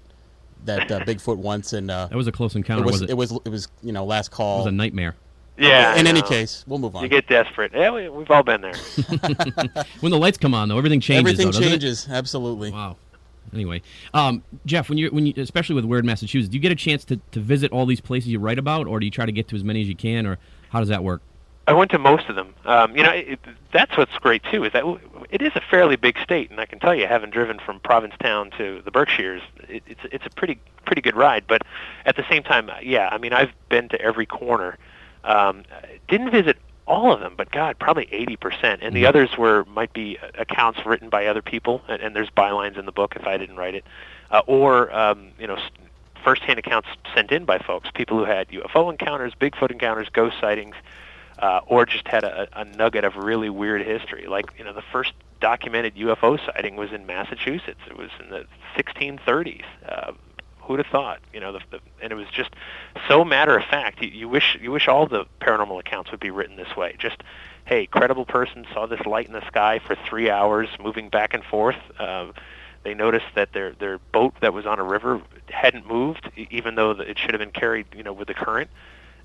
that uh, Bigfoot once, and uh, That was a close encounter, it was, was it? it was it was you know last call. It was a nightmare. yeah. I In any know. case, we'll move on. you get desperate. Yeah, we, we've all been there. When the lights come on, though, everything changes. Everything though, doesn't it? changes. Absolutely. Wow. Anyway, um, Jeff, when you when you especially with Weird Massachusetts, do you get a chance to, to visit all these places you write about, or do you try to get to as many as you can, or how does that work? I went to most of them. Um, you know, it, that's what's great too is that it is a fairly big state, and I can tell you, having driven from Provincetown to the Berkshires, it, it's it's a pretty pretty good ride. But at the same time, yeah, I mean, I've been to every corner. Um, didn't visit all of them, but God, probably 80%. And the others were might be accounts written by other people, and, and there's bylines in the book if I didn't write it, uh, or um, you know, first-hand accounts sent in by folks, people who had UFO encounters, Bigfoot encounters, ghost sightings, uh, or just had a, a nugget of really weird history. Like you know, the first documented UFO sighting was in Massachusetts. It was in the 1630s. Uh, who'd have thought? You know, the, the, and it was just so matter of fact. You, you wish you wish all the paranormal accounts would be written this way. Just hey, credible person saw this light in the sky for three hours, moving back and forth. Uh, they noticed that their their boat that was on a river hadn't moved, even though it should have been carried, you know, with the current.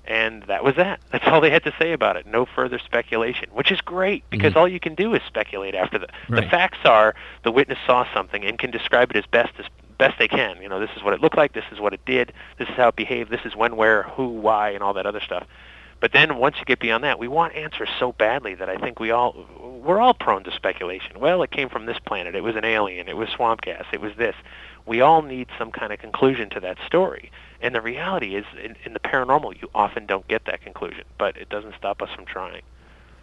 And that was that. That's all they had to say about it. No further speculation, which is great because Mhm. all you can do is speculate after the the facts are the witness saw something and can describe it as best as best they can. You know, this is what it looked like, this is what it did, this is how it behaved, this is when, where, who, why, and all that other stuff. But then once you get beyond that, we want answers so badly that I think we all we're all prone to speculation. Well, it came from this planet. It was an alien. It was swamp gas. It was this. We all need some kind of conclusion to that story. And the reality is, in, in the paranormal, you often don't get that conclusion, but it doesn't stop us from trying.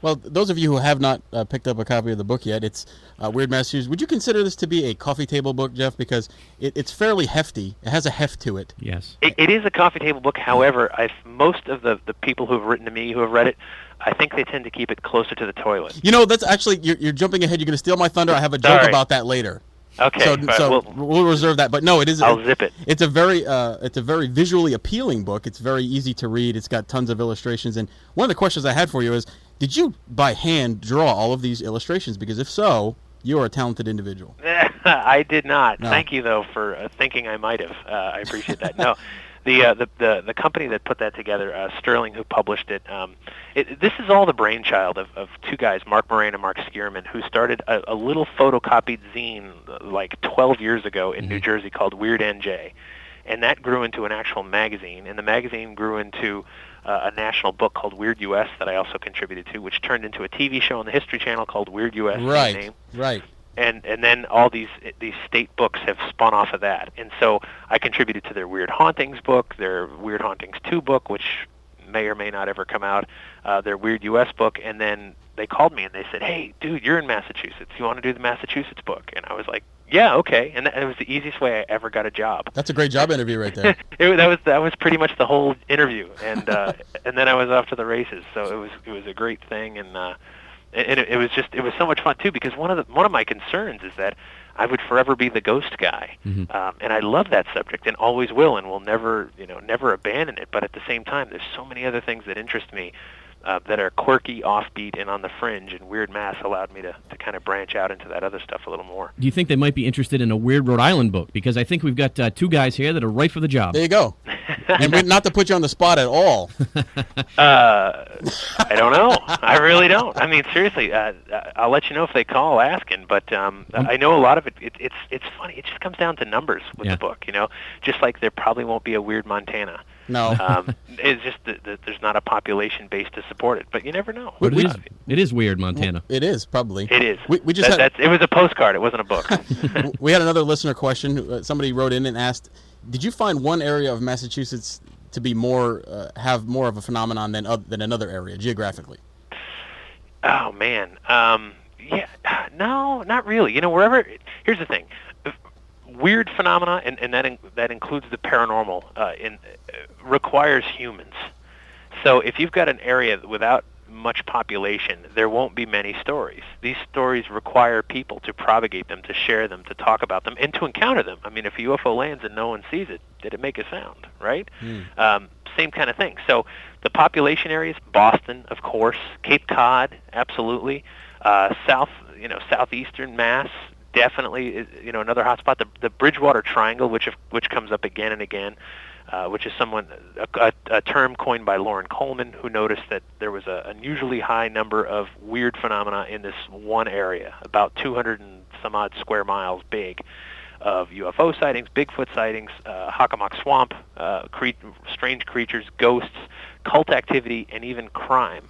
Well, those of you who have not uh, picked up a copy of the book yet, it's uh, Weird Massachusetts. Would you consider this to be a coffee table book, Jeff? Because it, it's fairly hefty. It has a heft to it. Yes. It, it is a coffee table book. However, I've most of the the people who have written to me who have read it, I think they tend to keep it closer to the toilet. You know, that's actually you're, you're jumping ahead. You're going to steal my thunder. I have a joke Sorry. about that later. Okay, so all right, so well, we'll reserve that. But no, it is. I'll zip it. It's a very uh, it's a very visually appealing book. It's very easy to read. It's got tons of illustrations. And one of the questions I had for you is, did you by hand draw all of these illustrations? Because if so, you are a talented individual. I did not. No. Thank you though for uh, thinking I might have. Uh, I appreciate that. No, the, uh, the the the company that put that together, uh, Sterling, who published it, um, it. This is all the brainchild of, of two guys, Mark Moran and Mark Sceurman, who started a, a little photocopied zine uh, like 12 years ago in New Jersey called Weird NJ, and that grew into an actual magazine, and the magazine grew into uh, a national book called Weird US that I also contributed to, which turned into a TV show on the History Channel called Weird US. Right, right. and and then all these these state books have spun off of that. And so I contributed to their Weird Hauntings book, their Weird Hauntings 2 book, which may or may not ever come out, uh, their Weird US book, and then they called me and they said, "Hey, dude, you're in Massachusetts. You want to do the Massachusetts book?" And I was like, "Yeah, okay." And that, it was the easiest way I ever got a job. That's a great job interview right there. it, that was that was pretty much the whole interview, and uh, and then I was off to the races. So it was it was a great thing, and uh, and it, it was just it was so much fun too because one of the one of my concerns is that I would forever be the ghost guy, Mhm. um, and I love that subject and always will, and will never you know never abandon it. But at the same time, there's so many other things that interest me. Uh, that are quirky, offbeat, and on the fringe, and Weird Mass allowed me to, to kind of branch out into that other stuff a little more. Do you think they might be interested in a weird Rhode Island book? Because I think we've got uh, two guys here that are right for the job. There you go. and we, not to put you on the spot at all. Uh, I don't know. I really don't. I mean, seriously, uh, I'll let you know if they call asking. But um, I know a lot of it, it. It's it's funny. It just comes down to numbers with Yeah. the book. You know, just like there probably won't be a weird Montana. No. Um, it's just that, that there's not a population base to support it. But you never know. But it we- is, it is weird, Montana. It is probably. It is. We, we just That- had that's, it was a postcard. It wasn't a book. we had another listener question. Uh, Somebody wrote in and asked, "Did you find one area of Massachusetts to be more uh, have more of a phenomenon than oth- than another area geographically?" Oh man, um, yeah, no, not really. You know, wherever. Here's the thing: weird phenomena, and, and that in, that includes the paranormal, uh, in, uh, requires humans. So if you've got an area without much population, there won't be many stories. These stories require people to propagate them, to share them, to talk about them, and to encounter them. I mean, if a UFO lands and no one sees it, did it make a sound, right? Um, same kind of thing. So the population areas, Boston, of course, Cape Cod, absolutely, uh, South, you know, southeastern Mass, definitely, you know, another hotspot. The, the Bridgewater Triangle, which which comes up again and again, uh, which is someone a, a, a term coined by Loren Coleman, who noticed that there was an unusually high number of weird phenomena in this one area, about 200 and some odd square miles big of UFO sightings, Bigfoot sightings, uh, Hockomock Swamp, uh, cre- strange creatures, ghosts, cult activity, and even crime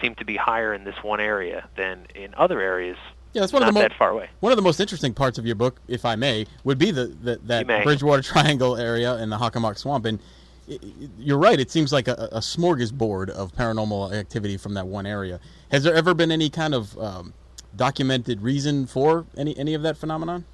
seem to be higher in this one area than in other areas Yeah, that's one not of the that most far away. one of the most interesting parts of your book, if I may, would be the, the that. Bridgewater Triangle area and the Hockomock Swamp. And i- i- you're right; it seems like a, a smorgasbord of paranormal activity from that one area. Has there ever been any kind of um, documented reason for any any of that phenomenon?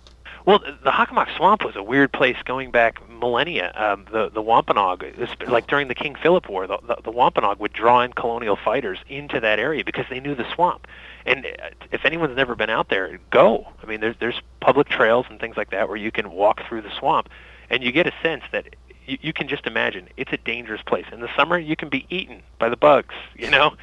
Well, the Hockomock Swamp was a weird place going back millennia. Um, the the Wampanoag, like during the King Philip War, the, the, the Wampanoag would draw in colonial fighters into that area because they knew the swamp. And uh, if anyone's never been out there, go. I mean, there's there's public trails and things like that where you can walk through the swamp, and you get a sense that you, you can just imagine it's a dangerous place. In the summer, you can be eaten by the bugs, you know,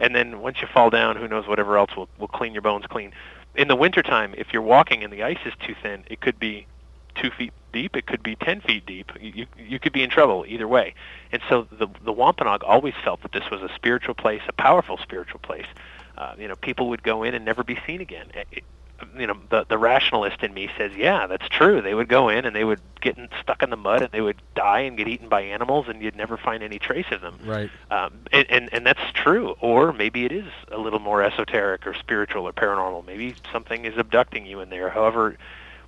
and then once you fall down, who knows whatever else will will clean your bones clean in the wintertime, if you're walking and the ice is too thin, it could be two feet deep. It could be ten feet deep. You you, you could be in trouble either way. And so the the Wampanoag always felt that this was a spiritual place, a powerful spiritual place. Uh, you know, people would go in and never be seen again. It, it, you know, the the rationalist in me says, yeah, that's true. They would go in and they would get in, stuck in the mud and they would die and get eaten by animals, and you'd never find any trace of them. Right. Um, and, and and that's true. Or maybe it is a little more esoteric or spiritual or paranormal. Maybe something is abducting you in there. However,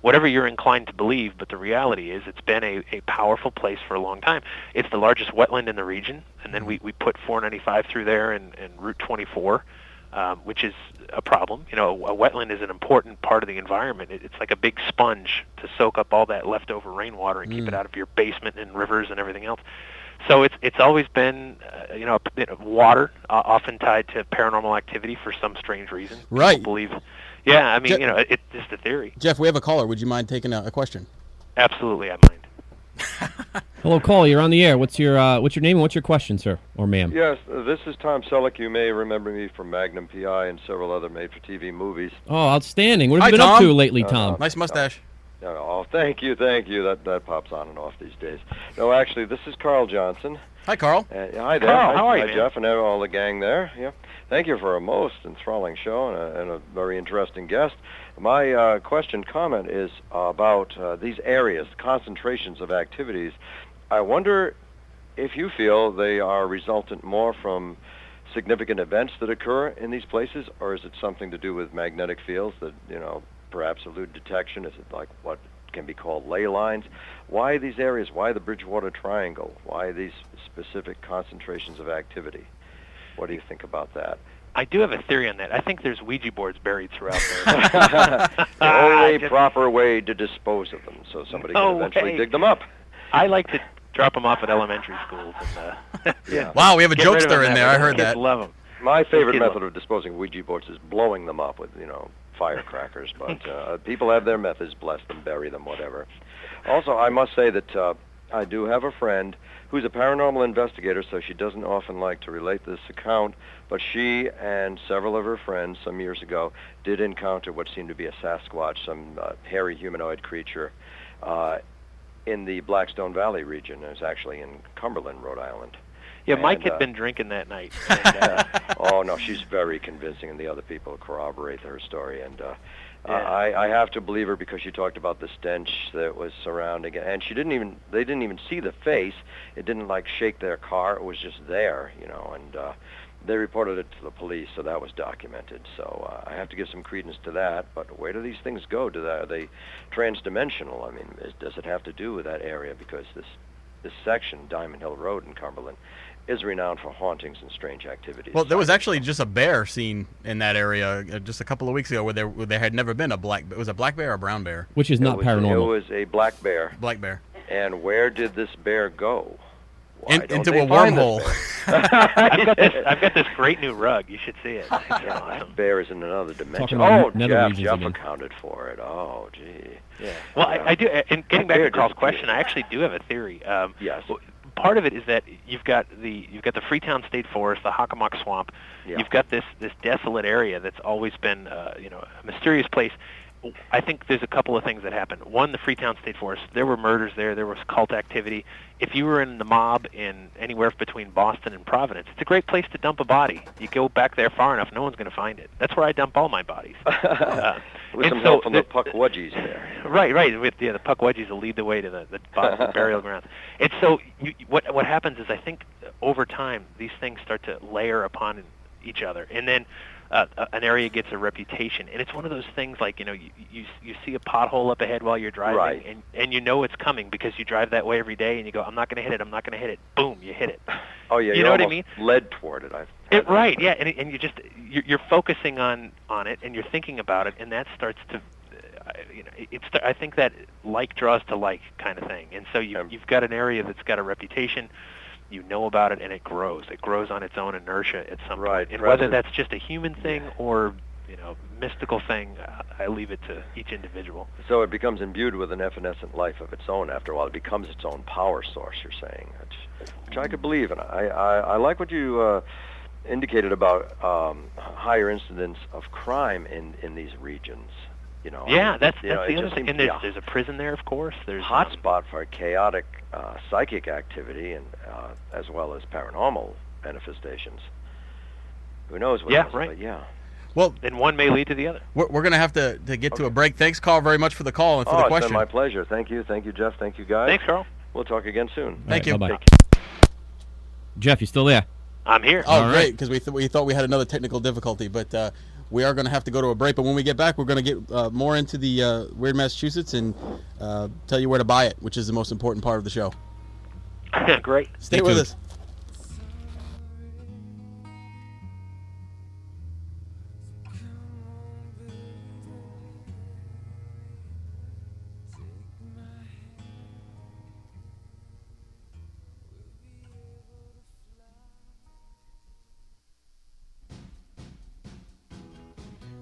whatever you're inclined to believe, but the reality is it's been a, a powerful place for a long time. It's the largest wetland in the region, and then we, we put 495 through there and, and Route 24, um, which is a problem. You know, a wetland is an important part of the environment. It, it's like a big sponge to soak up all that leftover rainwater and keep it out of your basement and rivers and everything else. So it's it's always been, uh, you know, a bit of water, uh, often tied to paranormal activity for some strange reason. People Right. Believe. Yeah, I mean, Je- you know, it, it's just a theory. Jeff, we have a caller. Would you mind taking a, a question? Absolutely, I mind. Hello, call. You're on the air. What's your uh, what's your name and what's your question, sir or ma'am? Yes, uh, this is Tom Selleck. You may remember me from Magnum PI and several other made-for-TV movies. Oh, outstanding. What have Hi, you been up to lately, Uh, Tom? Nice mustache. Uh, Oh, thank you, thank you. That that pops on and off these days. No, actually, this is Carl Johnson. Hi, Carl. Uh, hi there. Carl, hi, how are you, hi. Jeff, and all the gang there. Yeah. Thank you for a most enthralling show and a, and a very interesting guest. My uh, question, comment is about uh, these areas, concentrations of activities. I wonder if you feel they are resultant more from significant events that occur in these places, or is it something to do with magnetic fields that you know perhaps elude detection? Is it like what can be called ley lines? Why these areas? Why the Bridgewater Triangle? Why these specific concentrations of activity? What do you think about that? I do have a theory on that. I think there's Ouija boards buried throughout there. the only just- proper way to dispose of them, so somebody No can eventually way. dig them up. I like to drop them off at elementary schools. And, uh, Yeah. Wow, we have a get rid jokester in there. I heard Kids that. Love them. My favorite People- method of disposing of Ouija boards is blowing them up with, you know, firecrackers. But uh, people have their methods. Bless them, bury them, whatever. Also, I must say that uh, I do have a friend who's a paranormal investigator, so she doesn't often like to relate this account. But she and several of her friends some years ago did encounter what seemed to be a Sasquatch, some uh, hairy humanoid creature, uh, in the Blackstone Valley region. It was actually in Cumberland, Rhode Island. Yeah, Mike had uh, been drinking that night. And, uh, oh no, she's very convincing, and the other people corroborate her story. And uh, Yeah. I, I have to believe her because she talked about the stench that was surrounding it, and she didn't even they didn't even see the face. It didn't like shake their car. It was just there, you know. And uh, they reported it to the police, so that was documented. So uh, I have to give some credence to that. But where do these things go? Do they, are they transdimensional? I mean, is, does it have to do with that area? Because this this section, Diamond Hill Road in Cumberland, is renowned for hauntings and strange activities. Well, there was actually just a bear seen in that area uh, just a couple of weeks ago, where there where there had never been a black. It was a black bear or a brown bear. Which is It not was- paranormal. It was a black bear. Black bear. And where did this bear go? Why In- into a wormhole. I've got this. I've got this great new rug. You should see it. It's awesome. bear is in another dimension. about Oh, nether Jeff, regions Jeff again. accounted for it. Oh, gee. Yeah. Well, I, I do. And getting back bear to Carl's question, I actually do have a theory. Um, Yes. Part of it is that you've got the you've got the Freetown State Forest, the Hockomock Swamp. Yeah. You've got this this desolate area that's always been uh, you know a mysterious place. I think there's a couple of things that happened. One, the Freetown State Forest. There were murders there. There was cult activity. If you were in the mob in anywhere between Boston and Providence, it's a great place to dump a body. You go back there far enough, no one's going to find it. That's where I dump all my bodies. Uh, With and some so help from the the- Puckwudgies there. Right, right. With yeah, the Puckwudgies will lead the way to the, the the burial grounds. And so you, what what happens is I think over time these things start to layer upon each other, and then uh, an area gets a reputation. And it's one of those things like you know you you, you see a pothole up ahead while you're driving, Right. and and you know it's coming because you drive that way every day, and you go I'm not going to hit it, I'm not going to hit it. Boom, you hit it. Oh, yeah. You know what I almost Led toward it. I've It, right, yeah, and, and you just you're, you're focusing on on it, and you're thinking about it, and that starts to, uh, you know, it's. I think that like draws to like kind of thing, and so you you've got an area that's got a reputation, you know about it, and it grows. It grows on its own inertia at some Right, point, and rather- whether that's just a human thing or you know mystical thing, I leave it to each individual. So it becomes imbued with an evanescent life of its own after a while. It becomes its own power source, you're saying, which, which I could believe. And I, I, I like what you uh, indicated about um, higher incidence of crime in, in these regions. You know, I Yeah, mean, that's you that's know, the other thing. And there's a there's a prison there, of course. There's um, hotspot for chaotic uh, psychic activity and uh, as well as paranormal manifestations. Who knows what Yeah, else, right. but yeah. Well, and one may lead to the other. we're, we're going to have to, to get to a break. Thanks, Carl, very much for the call and for oh, the it's question. been my pleasure. Thank you. Thank you, Jeff. Thank you, guys. Thanks, Carl. We'll talk again soon. Thank All you. right, bye-bye. Take Jeff, you still there? I'm here. Oh, All right. great, because we, th- we thought we had another technical difficulty, but uh, we are going to have to go to a break. But when we get back, we're going to get uh, more into the uh, Weird Massachusetts and uh, tell you where to buy it, which is the most important part of the show. Great. Stay Stay with tuned. us.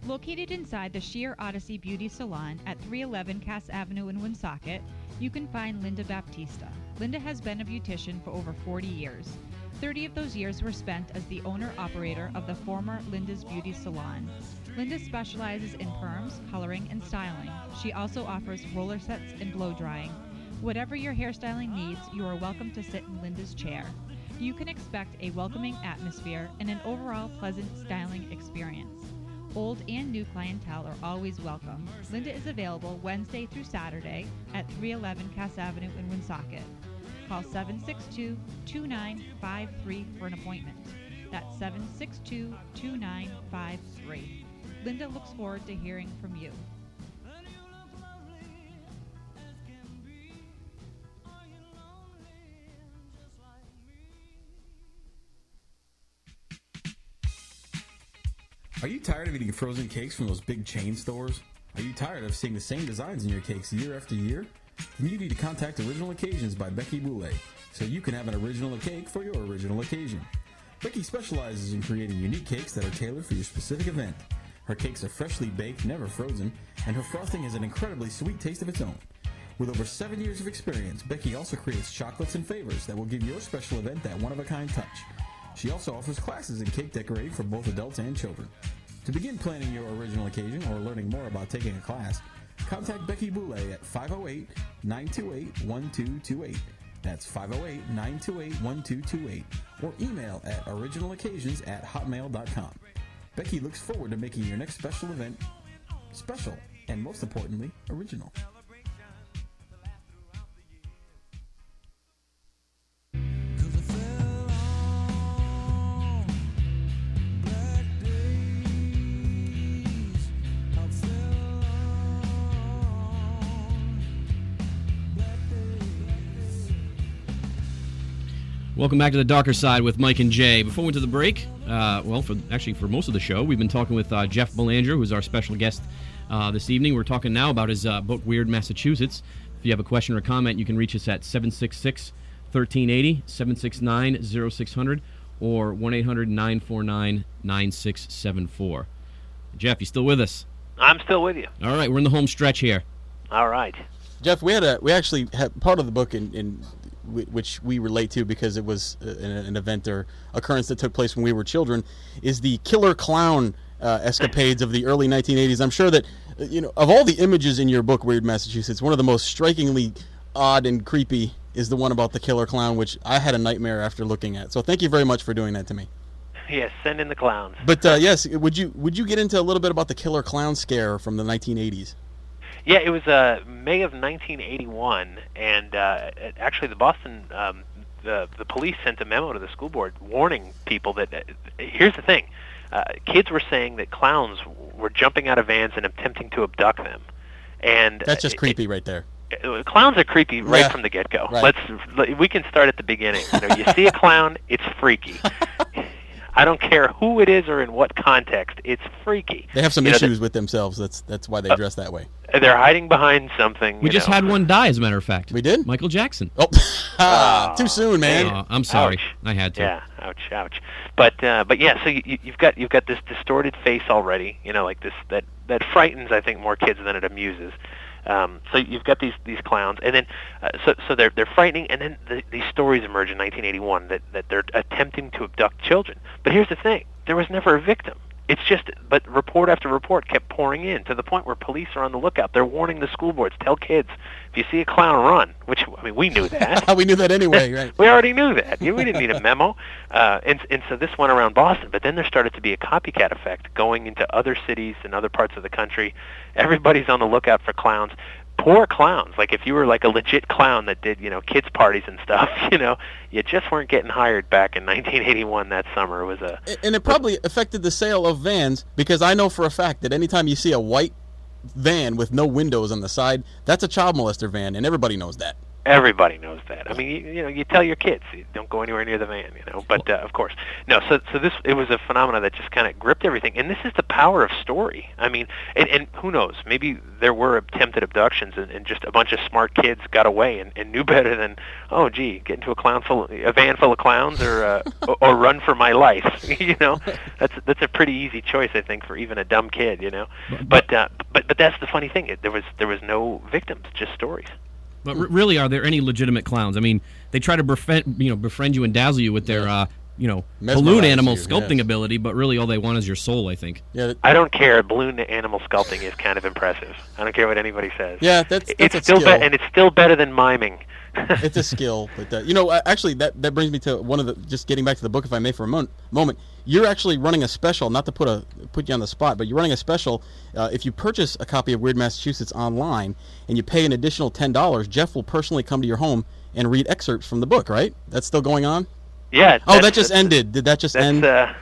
Located inside the Sheer Odyssey Beauty Salon at 311 Cass Avenue in Woonsocket, you can find Linda Baptista. Linda has been a beautician for over 40 years. 30 of those years were spent as the owner operator of the former Linda's Beauty Salon. Linda specializes in perms, coloring, and styling. She also offers roller sets and blow drying. Whatever your hairstyling needs, you are welcome to sit in Linda's chair. You can expect a welcoming atmosphere and an overall pleasant styling experience. Old and new clientele are always welcome. Linda is available Wednesday through Saturday at 311 Cass Avenue in Woonsocket. Call 762 2953 for an appointment. That's 762 2953. Linda looks forward to hearing from you. Are you tired of eating frozen cakes from those big chain stores? Are you tired of seeing the same designs in your cakes year after year? Then you need to contact Original Occasions by Becky Boulay so you can have an original cake for your original occasion. Becky specializes in creating unique cakes that are tailored for your specific event. Her cakes are freshly baked, never frozen, and her frosting has an incredibly sweet taste of its own. With over seven years of experience, Becky also creates chocolates and favors that will give your special event that one of a kind touch. She also offers classes in cake decorating for both adults and children. To begin planning your original occasion or learning more about taking a class, contact Becky Boulay at 508 928 1228. That's 508 928 1228. Or email at originaloccasions at hotmail.com. Becky looks forward to making your next special event special and, most importantly, original. Welcome back to the darker side with Mike and Jay. Before we went to the break, uh, well, for actually for most of the show, we've been talking with uh, Jeff Belanger, who's our special guest uh, this evening. We're talking now about his uh, book, Weird Massachusetts. If you have a question or comment, you can reach us at 766 1380, 769 0600, or 1 800 949 9674. Jeff, you still with us? I'm still with you. All right, we're in the home stretch here. All right. Jeff, we had a we actually had part of the book in, in wh- which we relate to because it was uh, an, an event or occurrence that took place when we were children, is the killer clown uh, escapades of the early 1980s. I'm sure that uh, you know of all the images in your book, Weird Massachusetts, one of the most strikingly odd and creepy is the one about the killer clown, which I had a nightmare after looking at. So thank you very much for doing that to me. Yes, send in the clowns. But uh, yes, would you would you get into a little bit about the killer clown scare from the 1980s? Yeah, it was uh, May of 1981, and uh, it- actually the Boston um, the the police sent a memo to the school board warning people that. Uh, here's the thing, uh, kids were saying that clowns were jumping out of vans and attempting to abduct them, and That's just creepy right there. uh, clowns are creepy right Yeah. from the get-go. Right. Let's we can start at the beginning. You know, you see a clown, it's freaky. I don't care who it is or in what context, it's freaky. They have some You know, issues with themselves. That's that's why they dress that way. They're hiding behind something. We just know. had one die, as a matter of fact. We did? Michael Jackson. Oh, too soon, man. Oh, I'm sorry. Ouch. I had to. Yeah, ouch, ouch. But uh, but yeah, so you, you- you've got you've got this distorted face already. You know, like this that that frightens I think more kids than it amuses. Um, so you've got these these clowns, and then uh, so so they're they're frightening, and then the, these stories emerge in 1981 that that they're attempting to abduct children. But here's the thing: there was never a victim. It's just, but report after report kept pouring in to the point where police are on the lookout. They're warning the school boards, tell kids, if you see a clown, run. Which I mean, we knew that. we knew that anyway, right? we already knew that. We didn't need a memo. Uh, and, and so this went around Boston, but then there started to be a copycat effect going into other cities and other parts of the country. Everybody's on the lookout for clowns. Poor clowns. Like if you were like a legit clown that did, you know, kids parties and stuff, you know, you just weren't getting hired back in 1981 that summer. It was a And it probably affected the sale of vans because I know for a fact that anytime you see a white van with no windows on the side, that's a child molester van, and everybody knows that. Everybody knows that. I mean, you, you know, you tell your kids, don't go anywhere near the van, you know. But uh, of course, no. So, so this it was a phenomenon that just kind of gripped everything, and this is the power of story. I mean, and, and who knows? Maybe there were attempted abductions, and, and just a bunch of smart kids got away and, and knew better than, oh, gee, get into a clown full, of, a van full of clowns, or uh, or, or run for my life. you know, that's that's a pretty easy choice, I think, for even a dumb kid. You know, but uh, but but that's the funny thing. It, there was there was no victims, just stories. But r- really, are there any legitimate clowns? I mean, they try to befriend you know befriend you and dazzle you with their uh, you know Mesmerize balloon animal you, sculpting yes. ability, but really all they want is your soul. I think. Yeah, I don't care. Balloon animal sculpting is kind of impressive. I don't care what anybody says. yeah, that's that's it's a still skill. be- and it's still better than miming. it's a skill, but uh, you know, uh, actually, that that brings me to one of the. Just getting back to the book, if I may, for a mon- moment, you're actually running a special. Not to put a put you on the spot, but you're running a special. Uh, if you purchase a copy of Weird Massachusetts online and you pay an additional ten dollars, Jeff will personally come to your home and read excerpts from the book. Right? That's still going on. yeah. Oh, that just ended. Did that just end? uh,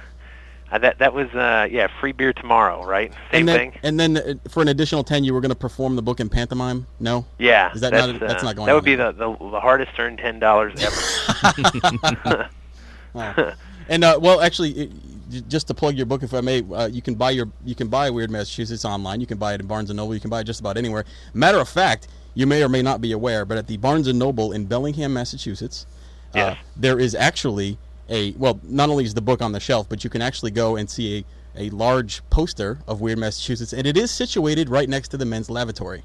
uh, that that was uh, yeah, free beer tomorrow, right? Same and then, thing. And then uh, for an additional ten, you were going to perform the book in pantomime. No. Yeah, Is that that's, not- that's uh, not going on? That would be the, the the hardest earned ten dollars ever. Oh. and uh, well, actually, it, just to plug your book, if I may, uh, you can buy your you can buy Weird Massachusetts online. You can buy it in Barnes and Noble. You can buy it just about anywhere. Matter of fact, you may or may not be aware, but at the Barnes and Noble in Bellingham, Massachusetts, uh, there is actually a well, not only is the book on the shelf, but you can actually go and see a, a large poster of Weird Massachusetts, and it is situated right next to the men's lavatory,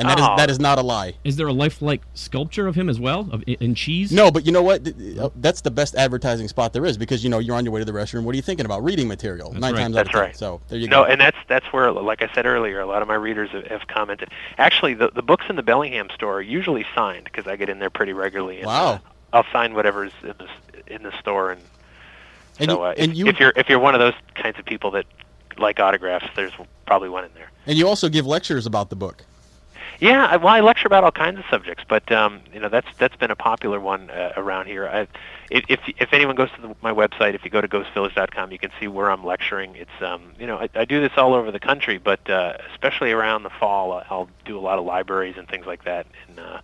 and that is Oh. that is not a lie. Is there a lifelike sculpture of him as well, of, in, in cheese? No, but you know what? Uh, That's the best advertising spot there is because you know you're on your way to the restroom. What are you thinking about? Reading material nine right. times out That's of ten. So there you No, go. and that's that's where, like I said earlier, a lot of my readers have, have commented. Actually, the the books in the Bellingham store are usually signed because I get in there pretty regularly. And, Wow. uh, I'll sign whatever's in the in the store, and, And so you- uh, and if, you- if you're if you're one of those kinds of people that like autographs, there's probably one in there. and you also give lectures about the book. Yeah, well, I lecture about all kinds of subjects, but um, you know that's that's been a popular one uh, around here. I, if if anyone goes to the, my website, if you go to ghostvillage.com, you can see where I'm lecturing. It's um, you know I, I do this all over the country, but uh, especially around the fall, I'll do a lot of libraries and things like that. And uh,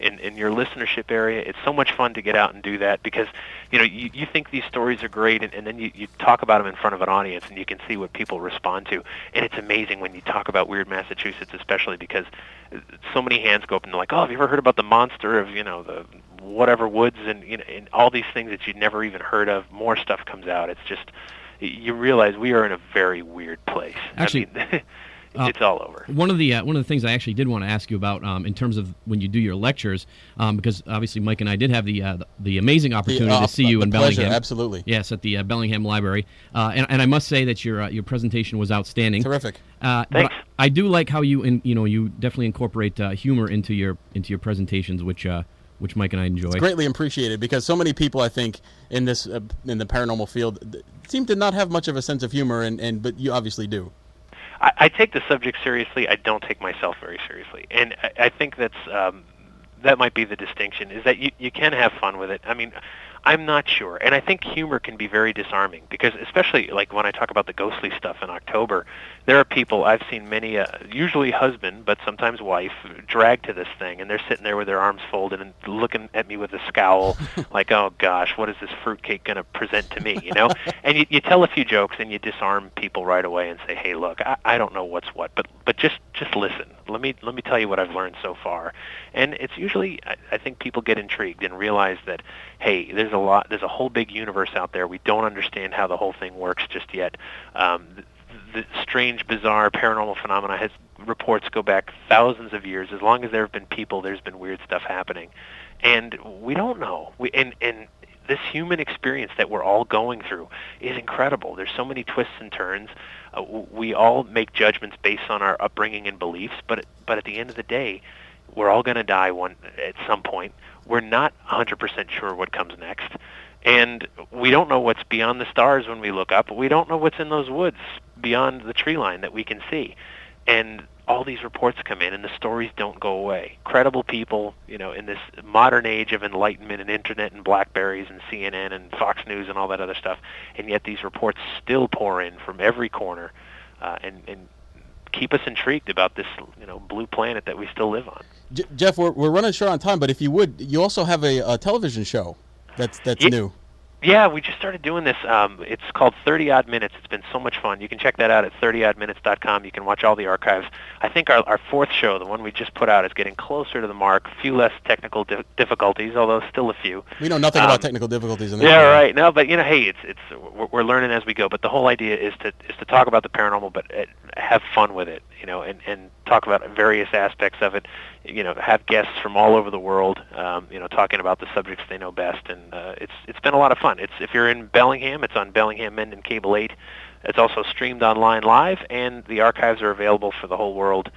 in, in your listenership area. It's so much fun to get out and do that because, you know, you, you think these stories are great and, and then you, you talk about them in front of an audience and you can see what people respond to. And it's amazing when you talk about Weird Massachusetts, especially because uh, so many hands go up and they're like, oh, have you ever heard about the monster of, you know, the whatever woods and, you know, and all these things that you'd never even heard of. More stuff comes out. It's just, you realize we are in a very weird place. Actually, I mean, uh, it's all over. One of the uh, one of the things I actually did want to ask you about um, in terms of when you do your lectures, um, because obviously Mike and I did have the uh, the, the amazing opportunity uh, to see you the in pleasure, Bellingham. absolutely. Yes, at the uh, Bellingham Library, uh, and, and I must say that your uh, your presentation was outstanding. Terrific. Uh, Thanks. I, I do like how you in, you know you definitely incorporate uh, humor into your into your presentations, which uh, which Mike and I enjoy. greatly appreciated because so many people I think in this uh, in the paranormal field th- seem to not have much of a sense of humor and, and but you obviously do. I, I take the subject seriously. I don't take myself very seriously, and I, I think that's um, that might be the distinction. Is that you you can have fun with it. I mean, I'm not sure, and I think humor can be very disarming because, especially like when I talk about the ghostly stuff in October, there are people I've seen many, uh, usually husband, but sometimes wife, dragged to this thing, and they're sitting there with their arms folded and looking at me with a scowl, like, "Oh gosh, what is this fruitcake going to present to me?" You know. and you, you tell a few jokes and you disarm people right away and say, "Hey, look, I, I don't know what's what, but but just just listen. Let me let me tell you what I've learned so far." And it's usually I, I think people get intrigued and realize that, hey, there's a lot, there's a whole big universe out there. We don't understand how the whole thing works just yet. Um, the, the strange, bizarre paranormal phenomena has reports go back thousands of years. As long as there have been people, there's been weird stuff happening, and we don't know. We and and this human experience that we're all going through is incredible. There's so many twists and turns. Uh, we all make judgments based on our upbringing and beliefs, but but at the end of the day, we're all going to die one at some point. We're not 100% sure what comes next. And we don't know what's beyond the stars when we look up. We don't know what's in those woods beyond the tree line that we can see. And all these reports come in and the stories don't go away. Credible people, you know, in this modern age of enlightenment and internet and Blackberries and CNN and Fox News and all that other stuff, and yet these reports still pour in from every corner uh, and, and keep us intrigued about this, you know, blue planet that we still live on. Jeff, we're, we're running short on time, but if you would, you also have a, a television show that's that's Ye- new. Yeah, we just started doing this. Um, it's called 30 Odd Minutes. It's been so much fun. You can check that out at 30oddminutes.com. You can watch all the archives. I think our, our fourth show, the one we just put out, is getting closer to the mark. A few less technical di- difficulties, although still a few. We know nothing Um, about technical difficulties in this. Yeah, right. No, but you know, hey, it's it's we're, we're learning as we go. But the whole idea is to is to talk about the paranormal, but uh, have fun with it. You know, and and talk about various aspects of it. You know, have guests from all over the world. Um, you know, talking about the subjects they know best, and uh, it's it's been a lot of fun. It's if you're in Bellingham, it's on Bellingham Mendon Cable Eight. It's also streamed online live, and the archives are available for the whole world.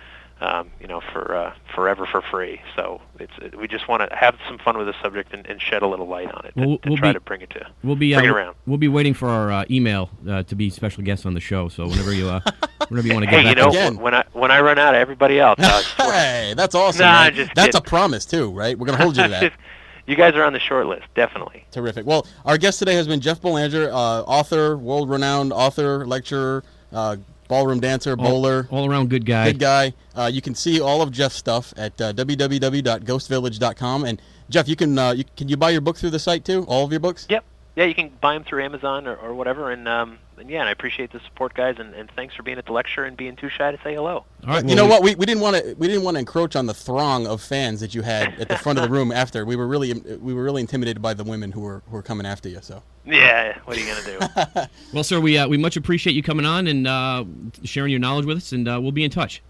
Um, you know, for uh, forever for free. So it's it, we just want to have some fun with the subject and, and shed a little light on it Well, to, to we'll try be- to bring it to We'll be bring uh, it around. we'll be waiting for our uh, email uh, to be special guests on the show. So whenever you uh, whenever you want to get Hey, you back know, to Again. when I when I run out of everybody else, uh, Hey, that's awesome. Nah, man. just That's a promise too, right? We're gonna hold you to that. you guys are on the short list, definitely. Terrific. Well, our guest today has been Jeff Belanger, uh, author, world-renowned author, lecturer, uh, ballroom dancer, bowler, all around good guy. good guy. Uh, you can see all of Jeff's stuff at uh, www.ghostvillage.com. And Jeff, you can uh, you, can you buy your book through the site too? All of your books? Yep. Yeah, you can buy them through Amazon or, or whatever, and um, and yeah, and I appreciate the support, guys, and, and thanks for being at the lecture and being too shy to say hello. All right, you know what? We, we didn't want to we didn't want to encroach on the throng of fans that you had at the front of the room after. We were really we were really intimidated by the women who were who were coming after you. So Yeah, what are you gonna do? Well, sir, we uh, we much appreciate you coming on and uh, sharing your knowledge with us, and uh, we'll be in touch.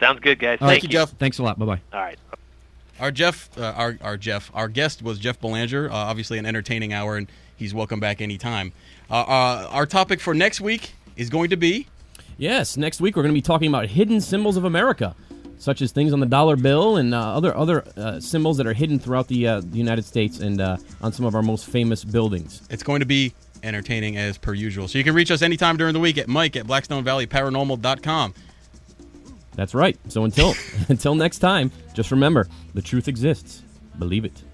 Sounds good, guys. All Thank right, Jeff. Thanks a lot. Bye bye. All right. Our Jeff, uh, our our Jeff, our guest was Jeff Belanger. Uh, obviously, an entertaining hour, and he's welcome back anytime. Uh, uh, our topic for next week is going to be Yes, next week we're going to be talking about hidden symbols of America, such as things on the dollar bill and uh, other other uh, symbols that are hidden throughout the, uh, the United States and uh, on some of our most famous buildings. it's going to be entertaining as per usual. So you can reach us anytime during the week at Mike at BlackstoneValleyParanormal.com. That's right. So until until next time, just remember the truth exists. Believe it.